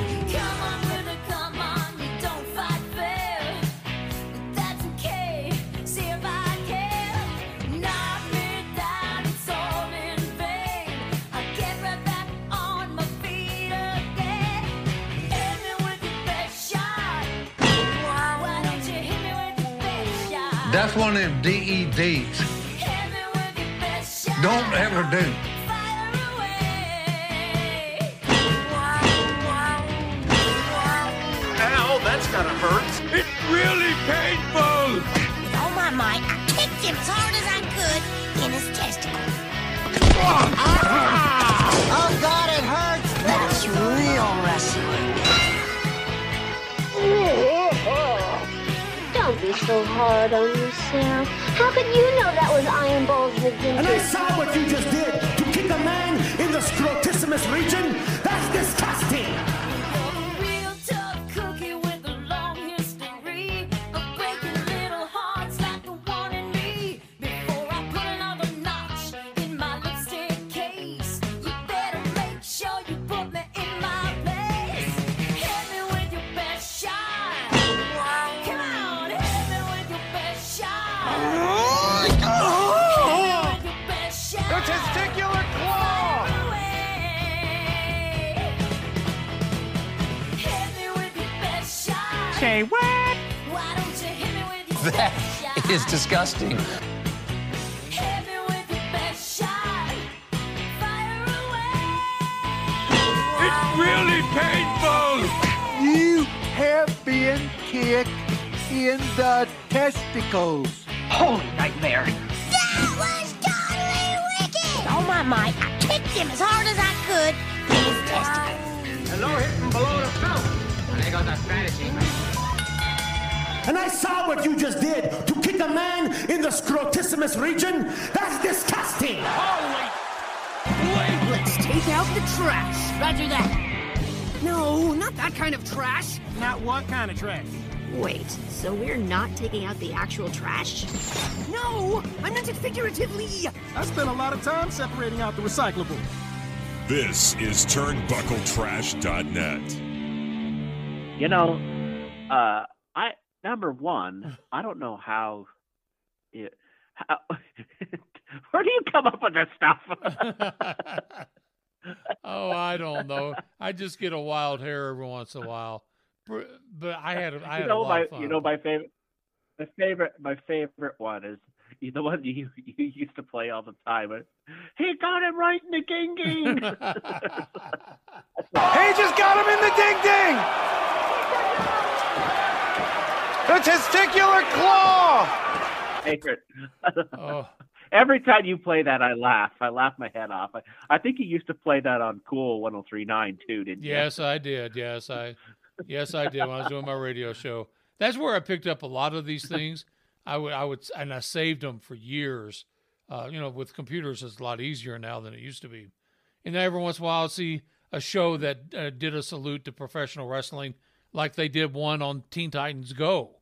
That's one of them DEDs. Hard on yourself. How could you know that was Iron Balls McGinty? And I saw what you just did to kick a man in the scrotissimus region. That's disgusting. Away. It's really painful! You have been kicked in the testicles. Region. That's disgusting. Holy... Let's take out the trash. Roger that. No, not that kind of trash. Not what kind of trash? Wait, so we're not taking out the actual trash? No, I meant it figuratively. I spent a lot of time separating out the recyclable. This is turnbuckletrash.net. You know, uh, I number one, I don't know how. It, how where do you come up with this stuff? oh, I don't know. I just get a wild hair every once in a while. But I had a- I you had know a lot my of fun. you know my favorite my favorite my favorite one is you the one you you used to play all the time. It, he got him right in the ding ding. He just got him in the ding ding. The testicular claw. Favorite. Oh. Every time you play that, I laugh. I laugh my head off. I, I think you used to play that on Cool 103.9 too, didn't you? Yes, I did. Yes, I yes I did when I was doing my radio show. That's where I picked up a lot of these things. I would I would and I saved them for years. Uh, you know, with computers, it's a lot easier now than it used to be. And then every once in a while, I'll see a show that uh, did a salute to professional wrestling, like they did one on Teen Titans Go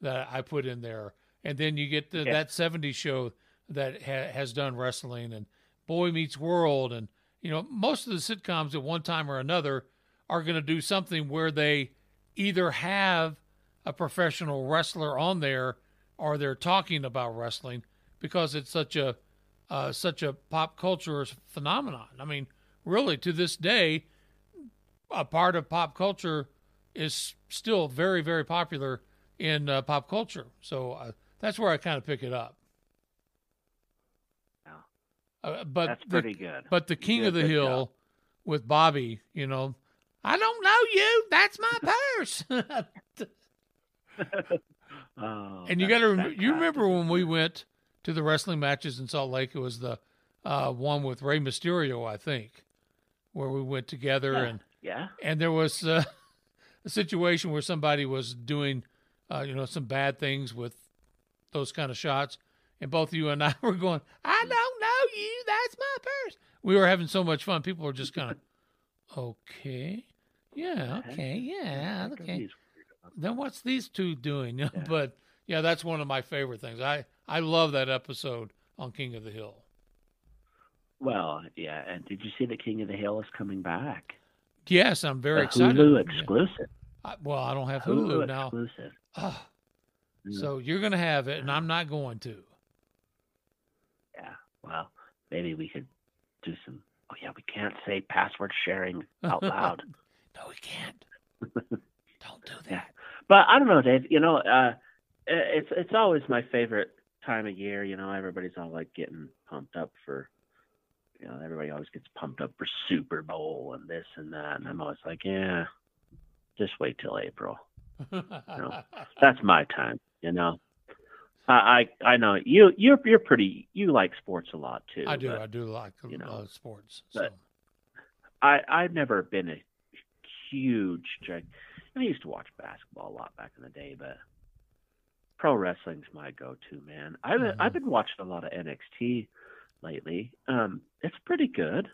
that I put in there. And then you get the, Yeah. that 70s show that ha- has done wrestling and Boy Meets World. And, you know, most of the sitcoms at one time or another are going to do something where they either have a professional wrestler on there or they're talking about wrestling because it's such a uh, such a pop culture phenomenon. I mean, really, to this day, a part of pop culture is still very, very popular in uh, pop culture. So uh, that's where I kind of pick it up. Uh, but That's the- pretty good. But the King of the Hill job. with Bobby. You know, I don't know you. That's my purse. Oh, and you got to rem- you remember when we went to the wrestling matches in Salt Lake? It was the uh, one with Rey Mysterio, I think, where we went together Yeah. and Yeah. and there was uh, a situation where somebody was doing, uh, you know, some bad things with those kind of shots, and both you and I were going, "I don't know you. That's my purse." We were having so much fun. People were just kind of, "Okay, yeah, okay, yeah, okay." Then what's these two doing? Know, But yeah, that's one of my favorite things. I I love that episode on King of the Hill. Well, yeah. And did you see that King of the Hill is coming back? Yes, I'm very A excited. Hulu exclusive. I, well, I don't have Hulu, Hulu now. exclusive. Mm. So you're going to have it, and I'm not going to. Yeah. Well, maybe we could do some. Oh yeah, we can't say password sharing out loud. no, we can't. Don't do that. But I don't know, Dave. You know, uh, it's it's always my favorite time of year. You know, everybody's all like getting pumped up for. You know, everybody always gets pumped up for Super Bowl and this and that, and I'm always like, yeah, just wait till April. You know, that's my time. You know. I I I know you you're you're pretty you like sports a lot too. I do. but- I do like you know, uh, sports. So. I I've never been a huge drag. I used to watch basketball a lot back in the day, but pro wrestling's my go-to man. I've been, Mm-hmm. I've been watching a lot of NXT lately. Um, it's pretty good.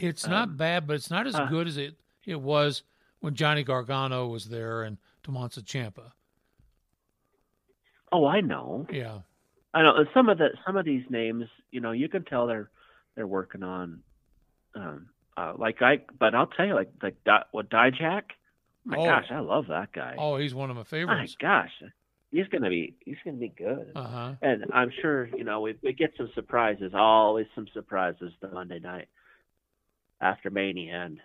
It's not Um, bad, but it's not as uh, good as it it was when Johnny Gargano was there and Tommaso Ciampa. Oh, I know. Yeah. I know and some of the some of these names. You know, you can tell they're they're working on. Um, uh, like I, but I'll tell you, like like Di- what Dijak. My Oh. gosh, I love that guy. Oh, he's one of my favorites. My gosh, he's gonna be he's gonna be good. Uh huh. And I'm sure you know we we get some surprises. Always some surprises the Monday night after Mania, and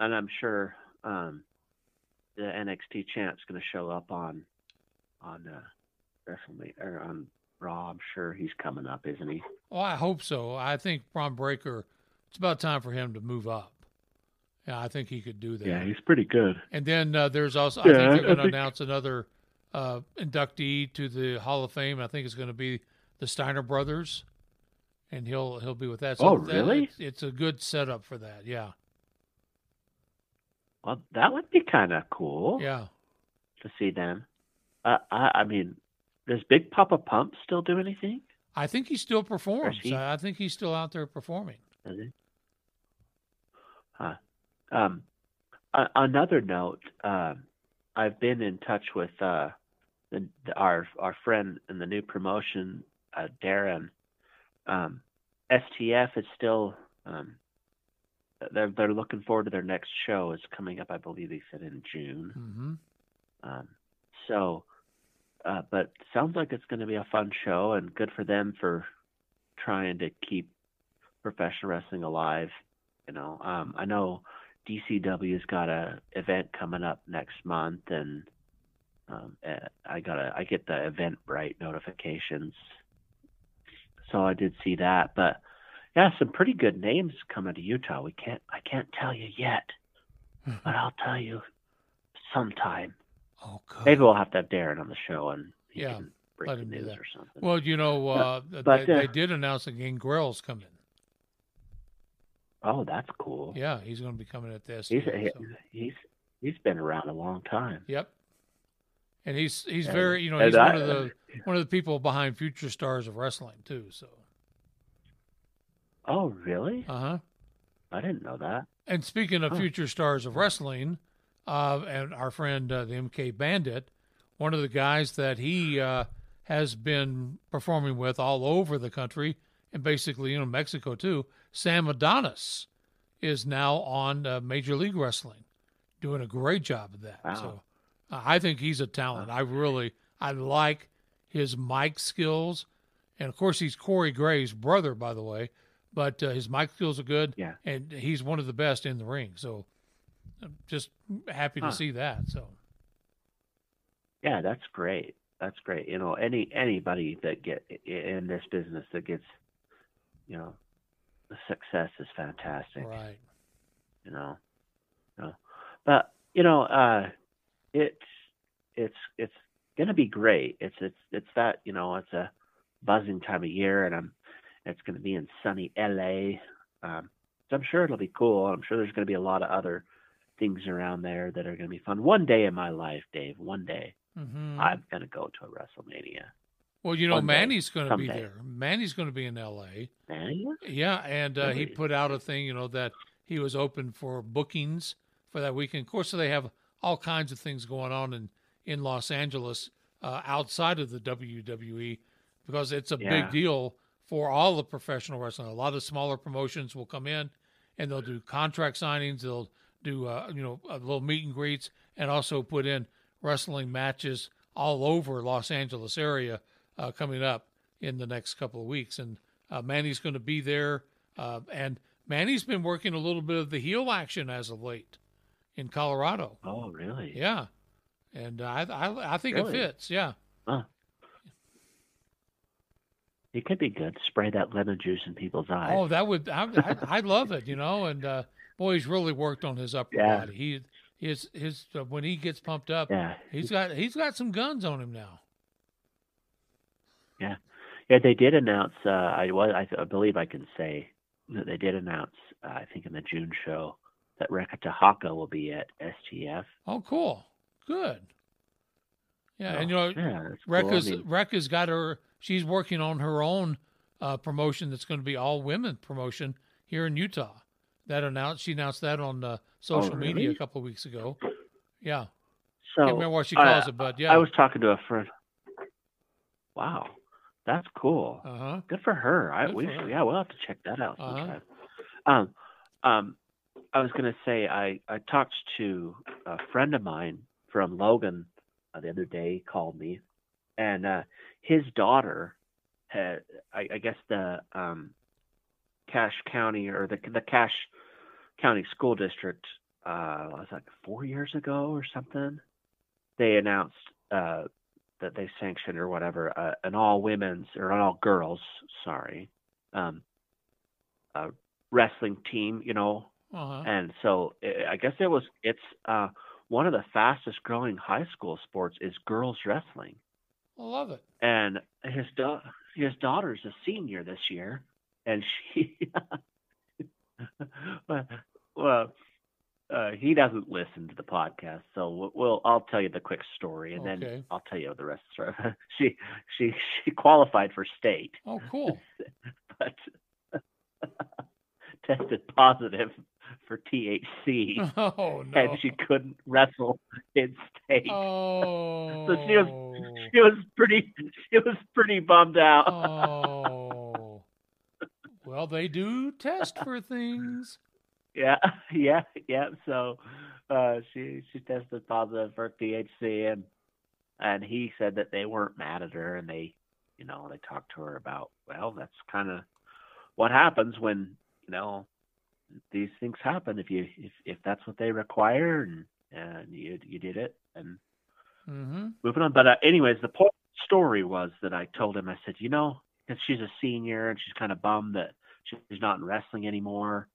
and I'm sure um, the NXT champ's gonna show up on on uh, WrestleMania or on Raw. I'm sure he's coming up, isn't he? Well, I hope so. I think Bron Breakker. It's about time for him to move up. Yeah, I think he could do that. Yeah, he's pretty good. And then uh, there's also, I think they're going to announce another uh, inductee to the Hall of Fame. I think it's going to be the Steiner brothers, and he'll he'll be with that. Oh, that- really? It's, it's a good setup for that. Yeah, Well, that would be kind of cool yeah. to see them. Uh, I I mean, does Big Papa Pump still do anything? I think he still performs. he? I think he's still out there performing. Huh. Um, a- another note, um, I've been in touch with uh, the, the, our our friend in the new promotion, uh, Darren. Um, STF is still um, they're they're looking forward to their next show. It's coming up, I believe they said in June. hmm Um, so, uh, but sounds like it's going to be a fun show and good for them for trying to keep professional wrestling alive. You know, um, I know DCW's got a event coming up next month, and um, eh, I got a I get the Eventbrite notifications, so I did see that. But yeah, some pretty good names coming to Utah. We can't I can't tell you yet, but I'll tell you sometime. Oh. Maybe we'll have to have Darren on the show and he Yeah, can break let the news that. or something. Well, you know, uh, But, they, uh, they did announce that Gangrel's coming. Oh, that's cool. Yeah, he's going to be coming at this. He's he's he's been around a long time. Yep. And he's he's And- very you know he's I- one of the one of the people behind Future Stars of Wrestling too. So Oh, really? uh huh. I didn't know that. And speaking of. Future Stars of Wrestling, uh, and our friend uh, the MK Bandit, one of the guys that he uh, has been performing with all over the country and basically you know Mexico too, Sam Adonis, is now on uh, Major League Wrestling, doing a great job of that. Wow. So uh, I think he's a talent. I really I like his mic skills, and of course he's Corey Graves' brother, by the way. But uh, his mic skills are good, Yeah. and he's one of the best in the ring. So I'm just happy to Huh. see that. So Yeah, that's great. That's great. You know, any anybody that get in this business that gets, you know, success is fantastic. right. You know, you know. but you know, uh, it's it's it's gonna be great. It's it's it's that you know it's a buzzing time of year, and I'm it's gonna be in sunny LA. Um, so I'm sure it'll be cool. I'm sure there's gonna be a lot of other things around there that are gonna be fun. One day in my life, Dave. One day, Mhm. I'm gonna go to a WrestleMania. Well, you know, One Manny's going to be there. Manny's going to be in L.A. Manny? Yeah, and uh, he put out a thing, you know, that he was open for bookings for that weekend. Of course, they have all kinds of things going on in in Los Angeles uh, outside of the WWE because it's a Yeah. big deal for all the professional wrestling. A lot of smaller promotions will come in and they'll do contract signings. They'll do uh, you know a little meet and greets and also put in wrestling matches all over Los Angeles area uh, coming up in the next couple of weeks. And uh, Manny's going to be there. Uh, and Manny's been working a little bit of the heel action as of late in Colorado. Oh, really? Yeah. And uh, I, I, I think Really? it fits. Yeah. Huh. It could be good. Spray that lemon juice in people's eyes. Oh, that would, I, I, I love it, you know. And uh, boy, he's really worked on his upper Yeah. body. He, his, his, uh, when he gets pumped up, Yeah. he's got, he's got some guns on him now. Yeah, yeah. They did announce. Uh, I was. I, I believe I can say that they did announce. Uh, I think in the June show that Reka Tehaka will be at STF. Oh, cool. Good. Yeah, So, and you know, yeah, that's cool. I mean- Reka's got her. She's working on her own uh, promotion that's going to be all women promotion here in Utah. That announced. She announced that on uh, social media Oh, really? a couple of weeks ago. Yeah. So Can't remember what she calls uh, it, but yeah. I was talking to a friend. Wow, that's cool. Uh huh. Good for her. I Good we for her. yeah, we'll have to check that out Uh-huh. sometime. Um, um, I was gonna say I I talked to a friend of mine from Logan uh, the other day. Called me, and uh, his daughter had I, I guess the um, Cache County or the the Cache County School District uh, was like four years ago or something. They announced uh, that they sanctioned or whatever uh, an all women's or an all girls, sorry, um, uh, wrestling team. You know, Uh-huh. and so i I guess it was it's uh, one of the fastest growing high school sports is girls wrestling, I love it. and his da- his daughter's a senior this year, and she well, well uh, he doesn't listen to the podcast, so we'll, we'll I'll tell you the quick story, and Okay. then I'll tell you the rest of the story. she she she qualified for state, Oh, cool. but tested positive for THC, Oh no. and she couldn't wrestle in state. Oh. So she was she was pretty she was pretty bummed out. Oh. Well, they do test for things. Yeah, yeah, yeah. So uh, she she tested positive for THC, and and he said that they weren't mad at her, and they, you know, they talked to her about well, that's kind of what happens when you know these things happen if you if if that's what they require, and and you you did it, and Mm-hmm. moving on. But uh, anyways, the point the story was that I told him I said, you know, because she's a senior and she's kind of bummed that she's not in wrestling anymore,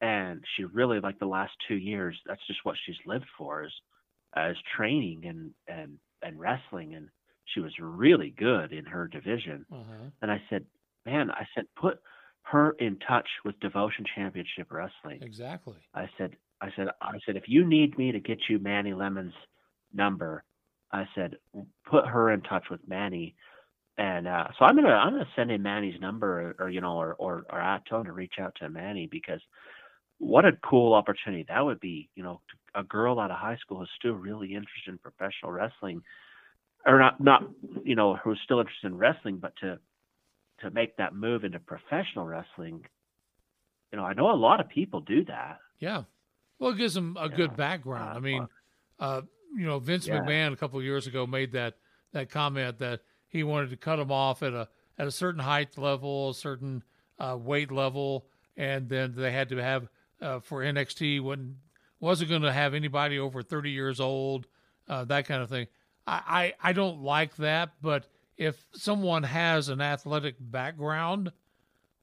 and she really like the last two years. That's just what she's lived for is as training and and and wrestling, and she was really good in her division. Uh-huh. And I said, man, I said put her in touch with Devotion Championship Wrestling. Exactly. I said, I said, I said, if you need me to get you Manny Lemon's number, I said, put her in touch with Manny. And uh, so I'm gonna I'm gonna send him Manny's number, or, or you know, or or or I tell him to reach out to Manny because what a cool opportunity that would be. You know, a girl out of high school who's still really interested in professional wrestling, or not not you know who's still interested in wrestling, but to to make that move into professional wrestling. You know, I know a lot of people do that. Yeah. Well, it gives them a good background. I mean, uh, you know, Vince Yeah. McMahon a couple of years ago made that that comment that he wanted to cut them off at a at a certain height level, a certain uh, weight level, and then they had to have uh, for NXT wasn't wasn't going to have anybody over thirty years old, uh, that kind of thing. I, I I don't like that, but if someone has an athletic background,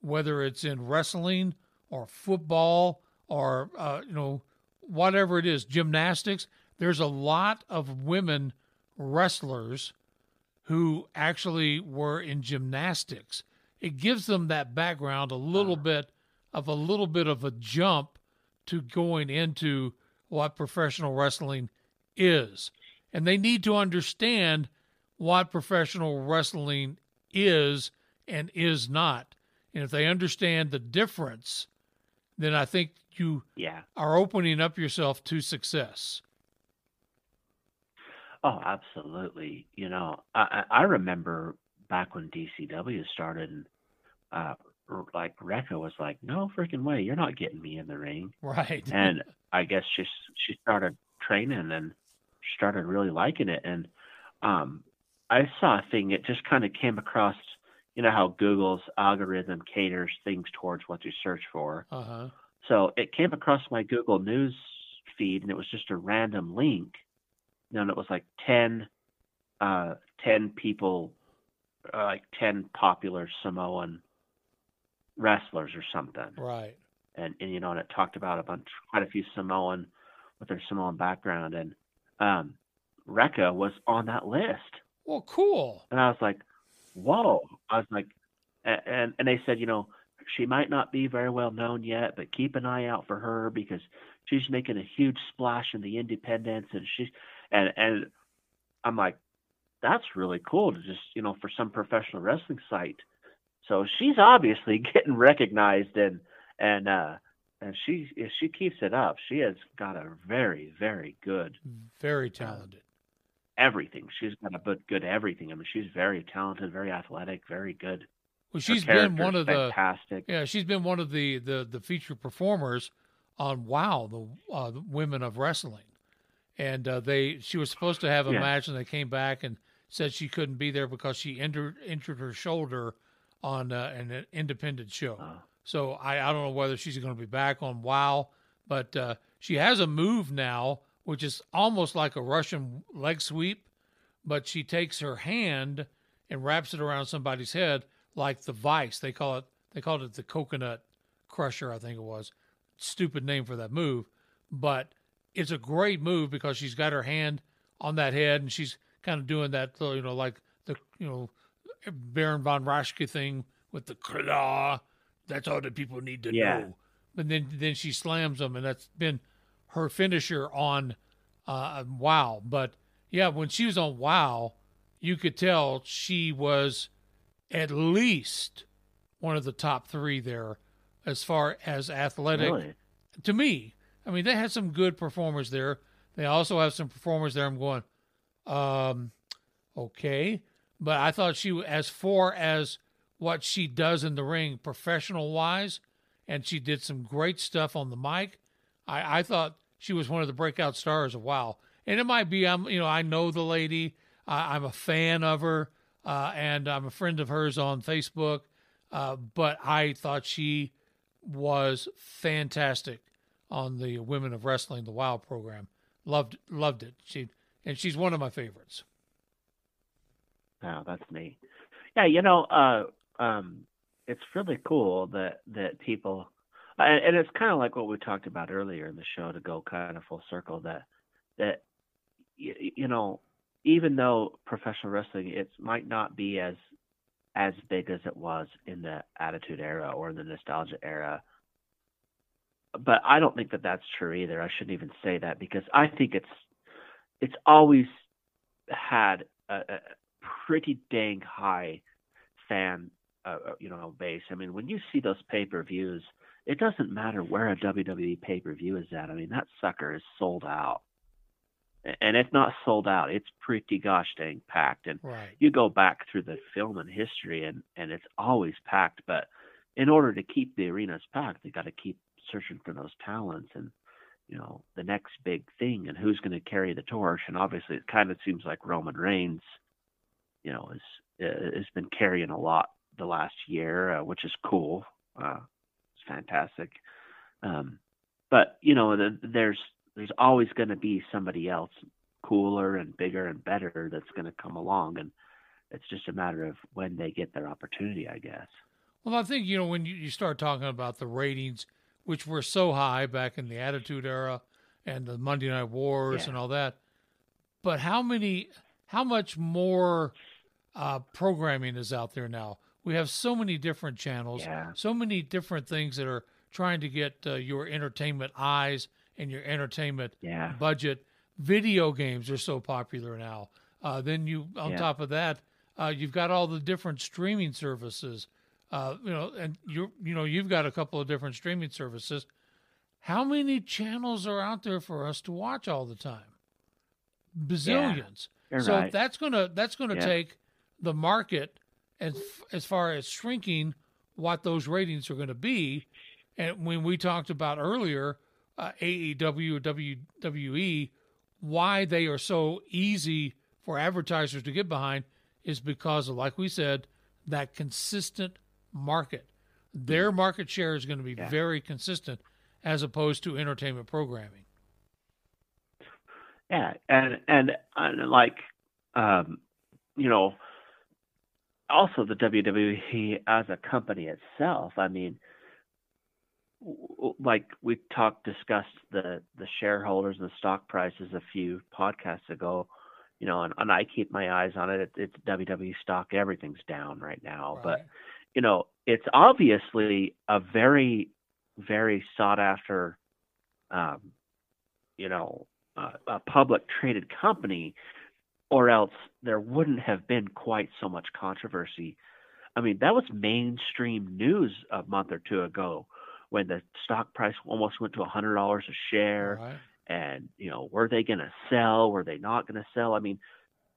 whether it's in wrestling or football or uh, you know whatever it is, gymnastics. There's a lot of women wrestlers who actually were in gymnastics. It gives them that background a little uh-huh. bit of a little bit of a jump to going into what professional wrestling is. And they need to understand what professional wrestling is and is not. And if they understand the difference, then I think you Yeah. are opening up yourself to success. Oh, absolutely. You know, I I I remember back when DCW started, and uh, r- like Reka was like, "No freaking way, you're not getting me in the ring." Right. And I guess she she started training and started really liking it. And um, I saw a thing. It just kind of came across. You know how Google's algorithm caters things towards what you search for. Uh huh. So it came across my Google News feed, and it was just a random link. And it was like 10, uh, 10 people, uh, like 10 popular Samoan wrestlers or something. Right. And, and, you know, and it talked about a bunch, quite a few Samoan with their Samoan background. And um, Reka was on that list. Well, cool. And I was like, whoa. I was like, and and they said, you know, she might not be very well known yet, but keep an eye out for her because she's making a huge splash in the independents, and she's and and I'm like, that's really cool to just you know for some professional wrestling site. So she's obviously getting recognized and and uh and she if she keeps it up, she has got a very very good Very talented. everything. She's got a good good everything. I mean, she's very talented, very athletic, very good. Well, she's been one of the fantastic. yeah, she's been one of the the the featured performers on Wow, the, uh, the Women of Wrestling, and uh, they she was supposed to have a Yeah. match, and they came back and said she couldn't be there because she injured injured her shoulder on uh, an independent show. Oh. So I I don't know whether she's going to be back on Wow, but uh, she has a move now which is almost like a Russian leg sweep, but she takes her hand and wraps it around somebody's head like the vice. They call it they called it the coconut crusher, I think it was. Stupid name for that move, but it's a great move because she's got her hand on that head and she's kind of doing that, you know, like the you know Baron von Raschke thing with the claw. That's all that people need to Yeah. know. But then then she slams them, and that's been her finisher on uh, Wow. But yeah, when she was on Wow, you could tell she was at least one of the top three there as far as athletic. Really? To me, I mean, they had some good performers there. They also have some performers there. I'm going, um, okay, but I thought she, as far as what she does in the ring, professional wise, and she did some great stuff on the mic. I, I thought she was one of the breakout stars of WoW, and it might be I'm, you know, I know the lady, I, I'm a fan of her, uh, and I'm a friend of hers on Facebook, uh, but I thought she was fantastic on the Women of Wrestling, the WoW program. Loved loved it. She and she's one of my favorites. Oh, that's neat. Yeah, you know, uh, um, it's really cool that that people, and, and it's kind of like what we talked about earlier in the show to go kind of full circle. That that you, you know, even though professional wrestling, it might not be as as big as it was in the Attitude Era or in the Nostalgia Era. But I don't think that that's true either. I shouldn't even say that because I think it's it's always had a, a pretty dang high fan uh, uh, you know base. I mean, when you see those pay per views, it doesn't matter where a WWE pay per view is at. I mean, that sucker is sold out, and if not sold out, it's pretty gosh dang packed. And Right. you go back through the film and history, and and it's always packed. But in order to keep the arenas packed, they got to keep searching for those talents and you know the next big thing and who's going to carry the torch. And obviously, it kind of seems like Roman Reigns, you know, is uh, has been carrying a lot the last year, uh, which is cool. Uh, it's fantastic. Um, but you know, the, there's there's always going to be somebody else cooler and bigger and better that's going to come along, and it's just a matter of when they get their opportunity, I guess. Well, I think you know when you, you start talking about the ratings which were so high back in the Attitude Era and the Monday Night Wars Yeah. and all that. But how many, how much more uh, programming is out there now? We have so many different channels, Yeah. so many different things that are trying to get uh, your entertainment eyes and your entertainment Yeah. budget. Video games are so popular now. Uh, then you, on top of that, uh, you've got all the different streaming services. Uh, you know, and you you know you've got a couple of different streaming services. How many channels are out there for us to watch all the time? Bazillions. you're so right. that's gonna that's gonna Yeah. take the market as as far as shrinking what those ratings are going to be. And when we talked about earlier, uh, AEW, WWE, why they are so easy for advertisers to get behind is because of, like we said, that consistent market. Their market share is going to be Yeah. very consistent as opposed to entertainment programming. Yeah, and and, and like, um, you know, also the WWE as a company itself. I mean, like we talked, discussed the the shareholders and the stock prices a few podcasts ago. You know, and, and I keep my eyes on it. it. It's WWE stock. Everything's down right now, but you know, it's obviously a very, very sought after, um, you know, uh, a public traded company, or else there wouldn't have been quite so much controversy. I mean, that was mainstream news a month or two ago when the stock price almost went to a hundred dollars a share, Right. and you know, were they going to sell? Were they not going to sell? I mean,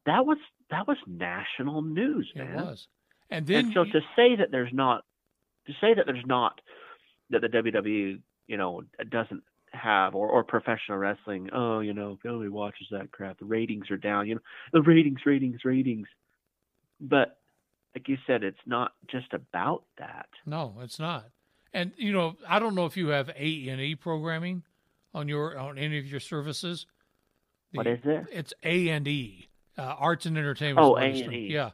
that was that was national news, It man. was. And then and so you- to say that there's not to say that there's not that the WWE you know doesn't have or, or professional wrestling oh you know nobody watches that crap the ratings are down you know the ratings ratings ratings but like you said it's not just about that No, it's not. And you know, I don't know if you have A and E programming on your on any of your services. What is it? It's A and E, uh, Arts and Entertainment. Oh, A&E. Yeah.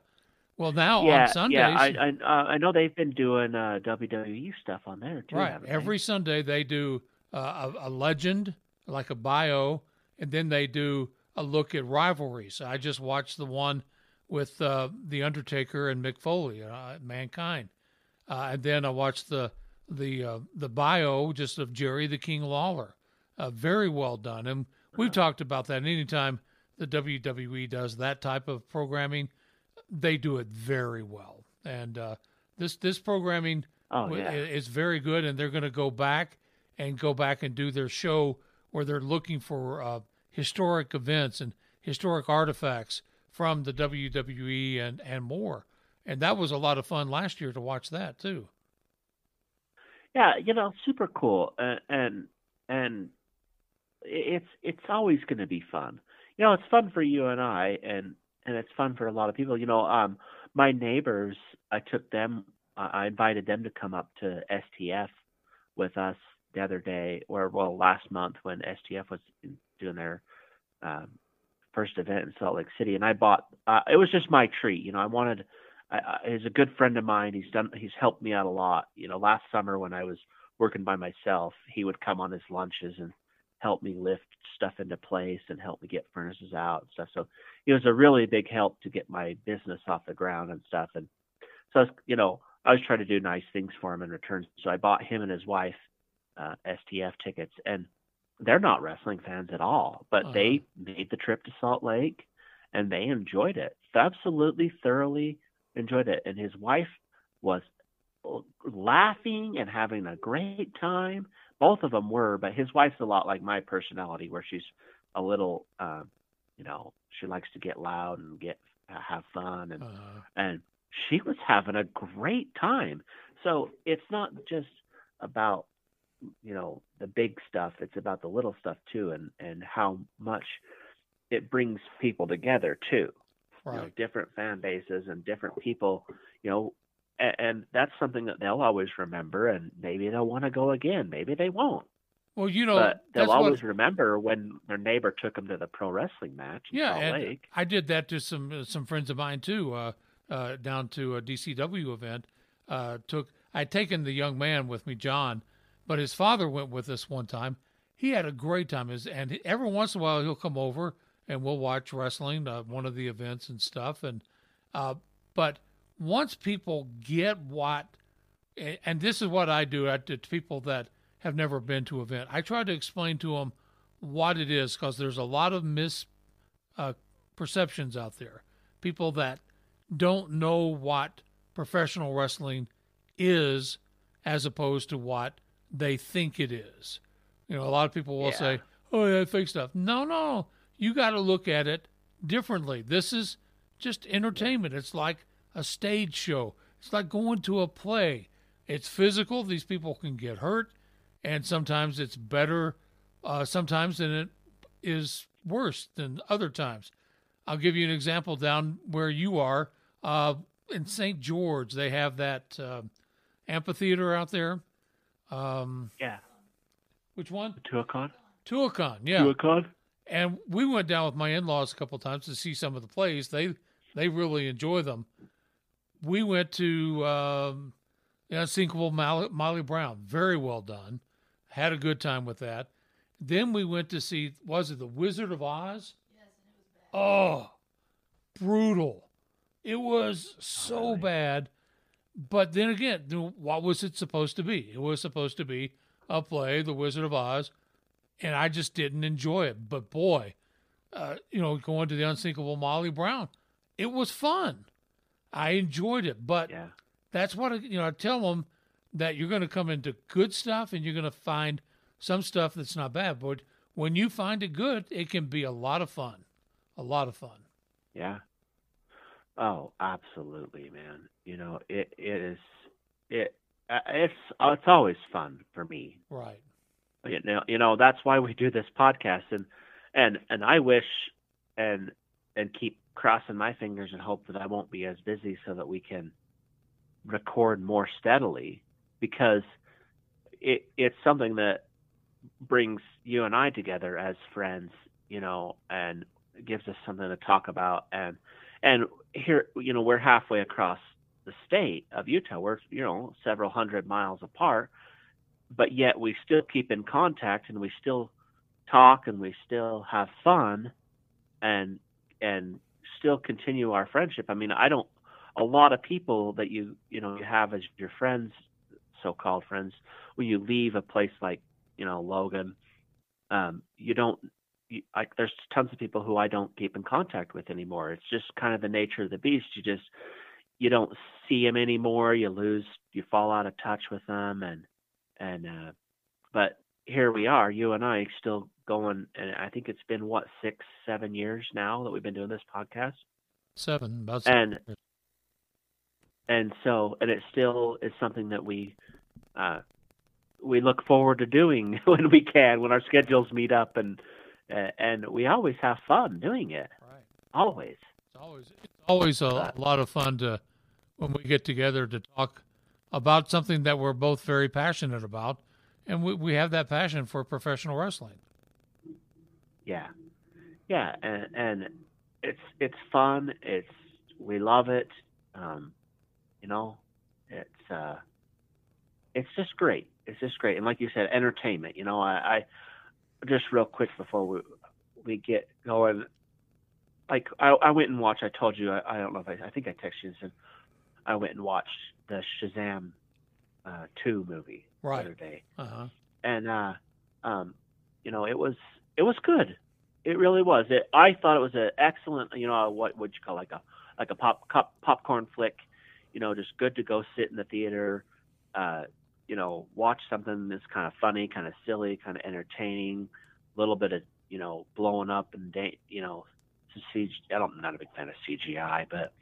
Well, now yeah on Sundays, yeah I I, uh, I know they've been doing uh, WWE stuff on there too right? haven't they? Every Sunday they do uh, a, a legend, like a bio, and then they do a look at rivalries. I just watched the one with uh, the Undertaker and Mick Foley, uh, Mankind, uh, and then I watched the the uh, the bio just of Jerry the King Lawler. Uh, very well done, and we've talked about that. Anytime the WWE does that type of programming, they do it very well. And uh, this this programming Oh, w- yeah. is very good, and they're going to go back and go back and do their show where they're looking for uh, historic events and historic artifacts from the WWE and and more. And that was a lot of fun last year to watch that too. yeah you know super cool uh, and and it's it's always going to be fun you know it's fun for you and i and and it's fun for a lot of people you know um my neighbors i took them i I invited them to come up to stf with us the other day or well last month when stf was doing their um first event in salt lake city and i bought uh, it was just my treat you know i wanted I, I, he's a good friend of mine. He's done. He's helped me out a lot. You know, last summer when I was working by myself, he would come on his lunches and help me lift stuff into place and help me get furnaces out and stuff. So it was a really big help to get my business off the ground and stuff. And so, I was, you know, I was trying to do nice things for him in return. So I bought him and his wife uh, STF tickets, and they're not wrestling fans at all, but they made the trip to Salt Lake and they enjoyed it. Absolutely, thoroughly enjoyed it. And his wife was laughing and having a great time. Both of them were, but his wife's a lot like my personality, where she's a little, um, you know, she likes to get loud and get have fun, and and she was having a great time. So it's not just about you know the big stuff; it's about the little stuff too, and and how much it brings people together too. You know, different fan bases and different people, you know, and, and that's something that they'll always remember, and maybe they'll want to go again, maybe they won't, Well, you know, but they'll that's what- always remember when their neighbor took them to the pro wrestling match Yeah, and. I did that to some uh, some friends of mine too. Uh, uh, down to a DCW event. Uh, took I'd taken the young man with me, John, but his father went with us one time. He had a great time. His, and every once in a while he'll come over and we'll watch wrestling, uh, one of the events and stuff. And uh, but once people get what, and this is what I do at- to people that have never been to an event, I try to explain to them what it is because there's a lot of misperceptions uh, out there. People that don't know what professional wrestling is as opposed to what they think it is. You know, a lot of people will Yeah. say, "Oh, yeah, fake stuff." No, no, you got to look at it differently. This is just entertainment. It's like a stage show. It's like going to a play. It's physical. These people can get hurt, and sometimes it's better. Uh, sometimes than it is worse than other times. I'll give you an example down where you are. Uh, in St. George, they have that uh, amphitheater out there. Um, Yeah. which one? Tuacahn. Tuacahn, yeah. Tuacahn. And we went down with my in-laws a couple times to see some of the plays. They they really enjoy them. We went to um, the Unsinkable Molly, Molly Brown. Very well done. Had a good time with that. Then we went to see was it the Wizard of Oz? Yes. Oh, brutal. It was so bad. But then again, what was it supposed to be? It was supposed to be a play, The Wizard of Oz, and I just didn't enjoy it. But boy, uh, you know, going to the Unsinkable Molly Brown, it was fun. I enjoyed it. But Yeah. that's what I, you know. I tell them that you're going to come into good stuff, and you're going to find some stuff that's not bad. But when you find it good, it can be a lot of fun. A lot of fun. Yeah. Oh, absolutely, man. You know, it it is it uh, it's uh, it's always fun for me. Right. You know, you know that's why we do this podcast, and and and I wish and and keep crossing my fingers and hope that I won't be as busy so that we can record more steadily because it it's something that brings you and I together as friends, you know, and gives us something to talk about and and here you know we're halfway across the state of Utah. We're you know several hundred miles apart, but yet we still keep in contact and we still talk and we still have fun and and still continue our friendship. I mean, I don't a lot of people that you you know you have as your friends, so-called friends, when you leave a place like you know Logan, um, you don't. You, like there's tons of people who I don't keep in contact with anymore. It's just kind of the nature of the beast. You just you don't see them anymore. You lose, you fall out of touch with them, and and uh, but here we are, you and I still going, and I think it's been what six, seven years now that we've been doing this podcast. Seven, about seven. And and so and it still is something that we uh we look forward to doing when we can when our schedules meet up and uh, and we always have fun doing it right always it's always it's always a, a lot of fun to when we get together to talk about something that we're both very passionate about and we, we have that passion for professional wrestling. Yeah. Yeah and and it's it's fun. It's we love it. Um you know it's uh it's just great. It's just great. And like you said entertainment. You know i, I just real quick before we we get going like i i went and watched i told you i, I don't know if i i think i texted you and said i went and watched the shazam uh 2 movie Right. the other day. Uh-huh. And uh um you know it was it was good. It really was. It i thought it was an excellent you know what would you call like a like a pop, pop popcorn flick you know just good to go sit in the theater uh you know watch something that's kind of funny kind of silly kind of entertaining a little bit of you know blowing up and da- you know CG, I don't, I'm not a big fan of CGI, but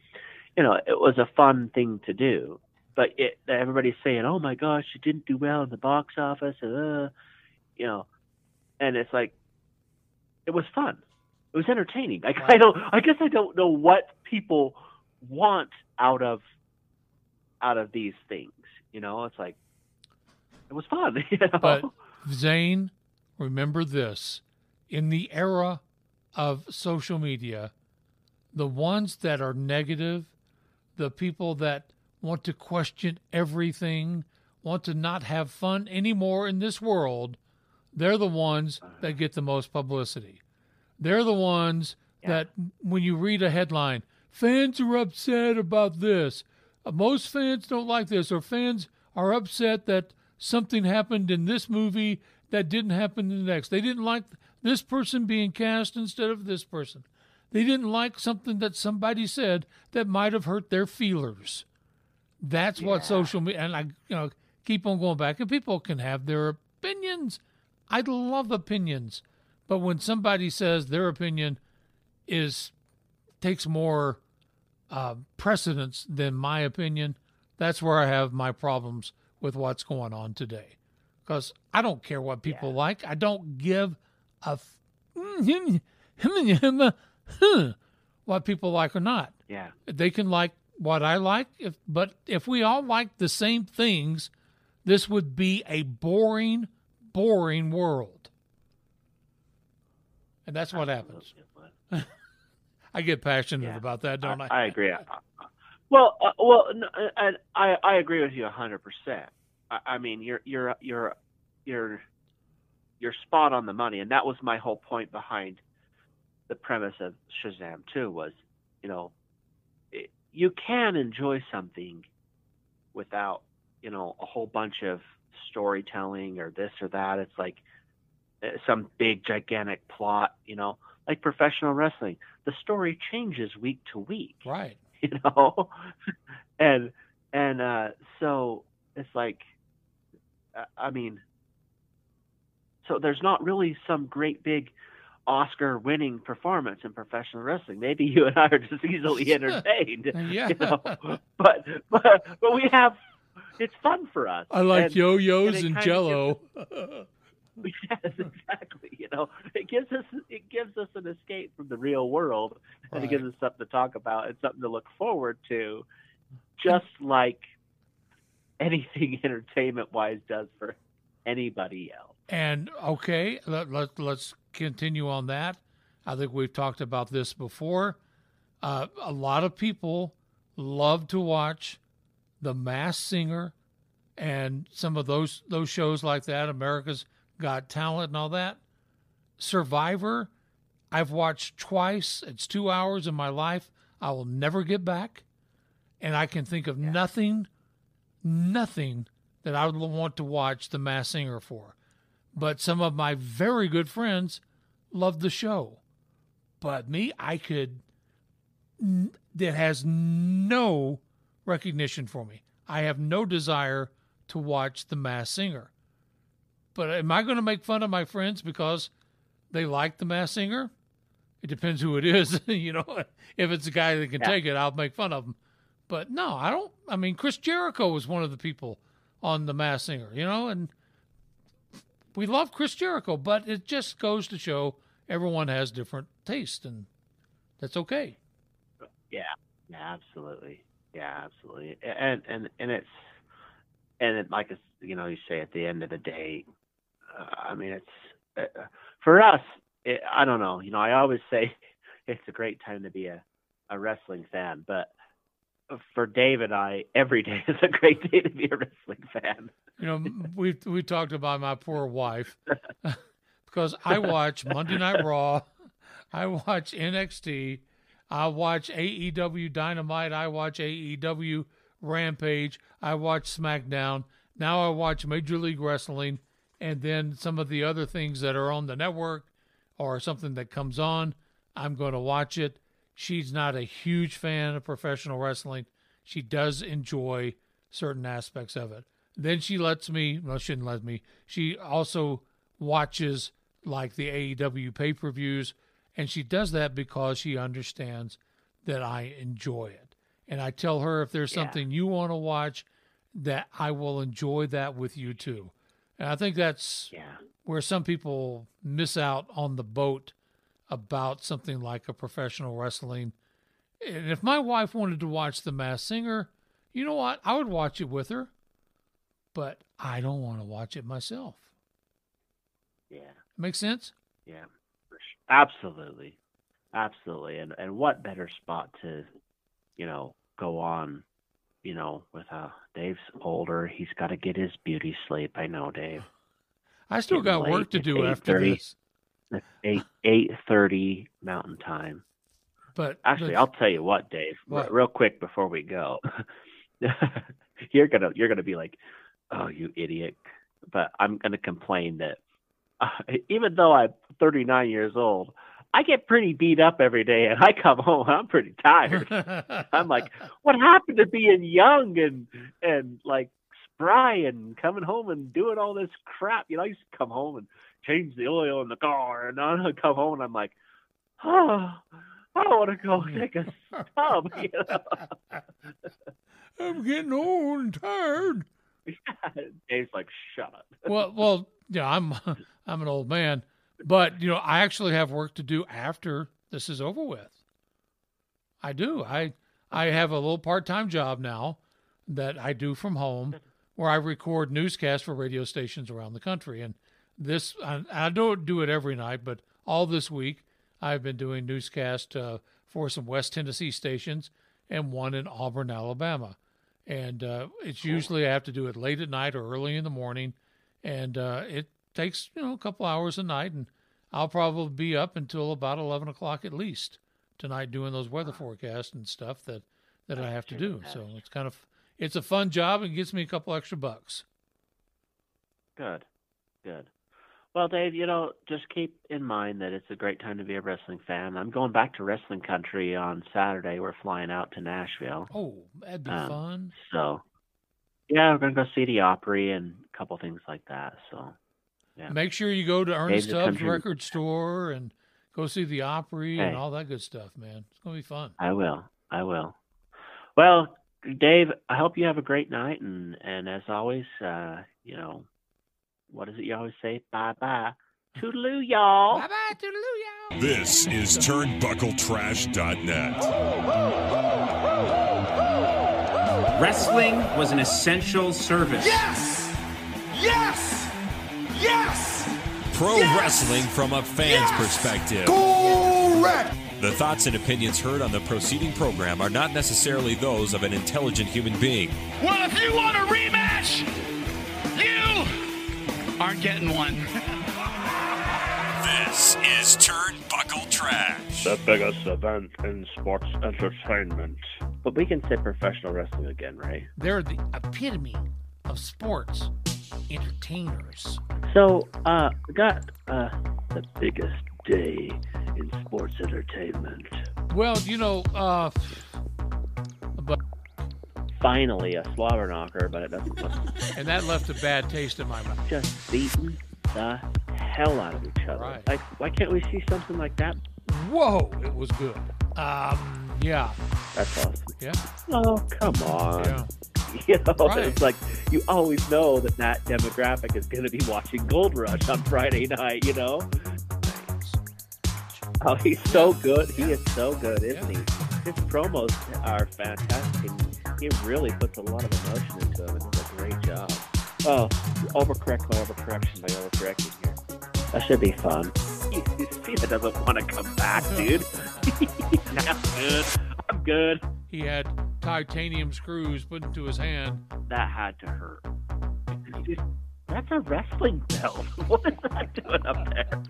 you know, it was a fun thing to do. But it, everybody's saying, "Oh my gosh, it didn't do well in the box office," uh, you know, and it's like, it was fun. It was entertaining. Like I don't, I guess I don't know what people want out of out of these things. You know, it's like it was fun. You know? But Zane, remember this: in the era of social media, the ones that are negative, the people that want to question everything, want to not have fun anymore in this world, they're the ones that get the most publicity. They're the ones that when you read a headline, fans are upset about this. Uh, Most fans don't like this, or fans are upset that something happened in this movie that didn't happen in the next. They didn't like this person being cast instead of this person. They didn't like something that somebody said that might have hurt their feelers. That's what social media and I you know keep on going back and people can have their opinions. I love opinions. But when somebody says their opinion is takes more uh, precedence than my opinion, that's where I have my problems with what's going on today. Because I don't care what people like. I don't give a f- what people like or not. Yeah. They can like what I like, if, but if we all like the same things, this would be a boring, boring world. And that's what happens. I get passionate about that, don't I? I agree. Well, uh, well, uh, and I I agree with you hundred percent. I I mean, you're you're you're you're you're spot on the money, and that was my whole point behind the premise of Shazam too. Was you know, you can enjoy something without you know a whole bunch of storytelling or this or that. It's like uh, some big gigantic plot, you know, like professional wrestling. The story changes week to week Right. you know and and uh so it's like uh, i mean so there's not really some great big oscar winning performance in professional wrestling. Maybe you and i are just easily entertained Yeah. you know. But but but we have it's fun for us. I like And- yo-yos it and, jello. gives- yes exactly you know. It gives us it gives us an escape from the real world and it gives us something to talk about and something to look forward to just like anything entertainment wise does for anybody else. And okay, let, let, let's continue on that. I think we've talked about this before. Uh, a lot of people love to watch The Masked Singer and some of those those shows like that, America's Got Talent and all that. Survivor, I've watched twice. It's two hours of my life I will never get back. And I can think of nothing, nothing that I would want to watch The Masked Singer for. But some of my very good friends loved the show. But me, I could, that has no recognition for me. I have no desire to watch The Masked Singer. But am I going to make fun of my friends because they like The Masked Singer? It depends who it is. you know, if it's a guy that can Yeah. take it, I'll make fun of him. But no, I don't. I mean, Chris Jericho was one of the people on The Masked Singer, you know, and we love Chris Jericho, but it just goes to show everyone has different taste, and that's okay. yeah. Yeah absolutely. Yeah absolutely. And and and it's and it, like you know you say at the end of the day uh, i mean it's uh, for us it, i don't know. You know i always say it's a great time to be a, a wrestling fan but for dave and i every day is a great day to be a wrestling fan You know, we we talked about my poor wife because I watch Monday Night Raw, I watch NXT, I watch AEW Dynamite, I watch AEW Rampage, I watch SmackDown. Now I watch Major League Wrestling, and then some of the other things that are on the network or something that comes on. I'm going to watch it. She's not a huge fan of professional wrestling. She does enjoy certain aspects of it. Then she lets me, well, she shouldn't let me. She also watches like the AEW pay per views, and she does that because she understands that I enjoy it. And I tell her if there's something you want to watch, that I will enjoy that with you too. And I think that's yeah. where some people miss out on the boat about something like a professional wrestling. And if my wife wanted to watch The Masked Singer, you know what? I would watch it with her, but I don't want to watch it myself. yeah Make sense? Yeah, absolutely, absolutely. And and what better spot to, you know, go on you know, with uh, Dave's older, he's got to get his beauty sleep. I know, Dave. I still Getting got work to do after this. It's eight eight thirty Mountain Time. But Actually, but- I'll tell you what, Dave. What? real quick before we go, you're gonna you're gonna be like, "Oh, you idiot!" But I'm gonna complain that uh, even though I'm 39 years old, I get pretty beat up every day, and I come home I'm pretty tired. I'm like, what happened to being young and and like spry and coming home and doing all this crap? You know, I used to come home and change the oil in the car, and I come home and I'm like, oh, I want to go take a stub. You know? I'm getting old and tired. Dave's like, shut up. well, well, yeah, I'm I'm an old man, but you know, I actually have work to do after this is over with. I do. I I have a little part-time job now that I do from home where I record newscasts for radio stations around the country and this I, I don't do it every night, but all this week I've been doing newscast uh, for some West Tennessee stations and one in Auburn, Alabama. And uh, it's usually I have to do it late at night or early in the morning, and uh, it takes you know a couple hours a night, and I'll probably be up until about eleven o'clock at least tonight doing those weather forecasts and stuff that that I have to do. So it's kind of it's a fun job and gets me a couple extra bucks. Good, good. Well, Dave, you know, just keep in mind that it's a great time to be a wrestling fan. I'm going back to wrestling country on Saturday. We're flying out to Nashville. Oh, that'd be Um, fun. So, yeah, we're gonna go see the Opry and a couple things like that. So, yeah. Make sure you go to Ernest Tubbs record store and go see the Opry and all that good stuff, man. It's gonna be fun. I will. I will. Well, Dave, I hope you have a great night, and and as always, uh, you know, what is it you always say? Bye bye. Toodaloo, y'all. Bye bye, toodaloo, y'all. This is TurnbuckleTrash.net. Wrestling was an essential service. Yes! Yes! Yes! Pro Yes! wrestling from a fan's perspective. Correct! The thoughts and opinions heard on the proceeding program are not necessarily those of an intelligent human being. Well, if you want a rematch, you aren't getting one. This is Turnbuckle Trash. The biggest event in sports entertainment. But we can say professional wrestling again, right? They're the epitome of sports entertainers. So, uh, we got uh the biggest day in sports entertainment. Well, you know, uh, but Finally, a slobber knocker, but it doesn't look and that left a bad taste in my mouth. just beating the hell out of each other. Right. Like, why can't we see something like that? Whoa, it was good. Um, yeah, That's awesome. yeah, Oh, come on. yeah. You know, Right. it's like you always know that that demographic is going to be watching Gold Rush on Friday night. You know. Oh, he's so good. He is so good, isn't he? His promos are fantastic. He really puts a lot of emotion into them. It's a great job. Oh, overcorrect my overcorrection by overcorrecting here. That should be fun. Cena doesn't want to come back, hmm. dude. That's good. I'm good. He had titanium screws put into his hand. That had to hurt. That's a wrestling belt. What is that doing up there?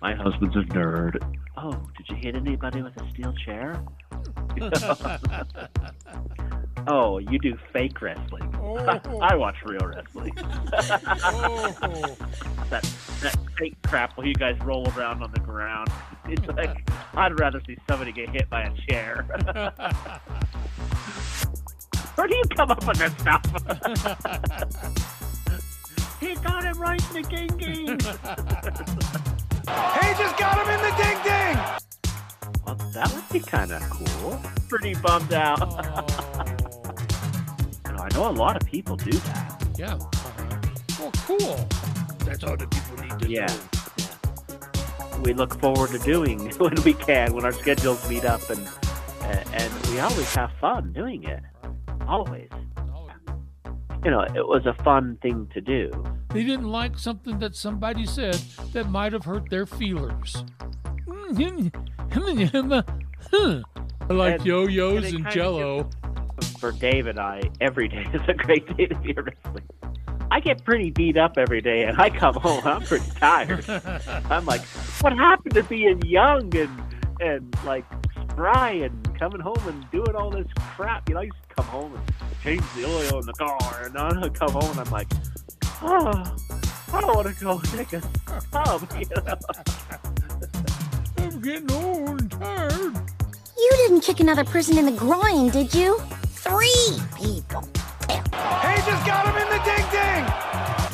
My husband's a nerd. Oh, did you hit anybody with a steel chair? oh, you do fake wrestling. Oh. I watch real wrestling. Oh, that that fake crap where you guys roll around on the ground. It's like I'd rather see somebody get hit by a chair. Where do you come up with this stuff? he got him right in the ging ging. He just got him in the ding ding! Well, that would be kind of cool. Pretty bummed out. You know, I know a lot of people do that. yeah. Uh-huh. Well, cool. That's all the people need to Yeah. know. yeah. We look forward to doing when we can, when our schedules meet up, and and and we always have fun doing it. Always. You know, it was a fun thing to do. They didn't like something that somebody said that might have hurt their feelers. Hmm. I like And- yo-yos and and jello. for Dave and I, every day is a great day to be a wrestling. I get pretty beat up every day, and I come home. I'm pretty tired. I'm like, what happened to being young and and like spry and coming home and doing all this crap? You know, I used to come home and change the oil in the car, and I come home and I'm like, oh, I don't want to go take a tub. You know? getting old and tired. You didn't kick another person in the groin, did you? Three people. He just got him in the ding ding!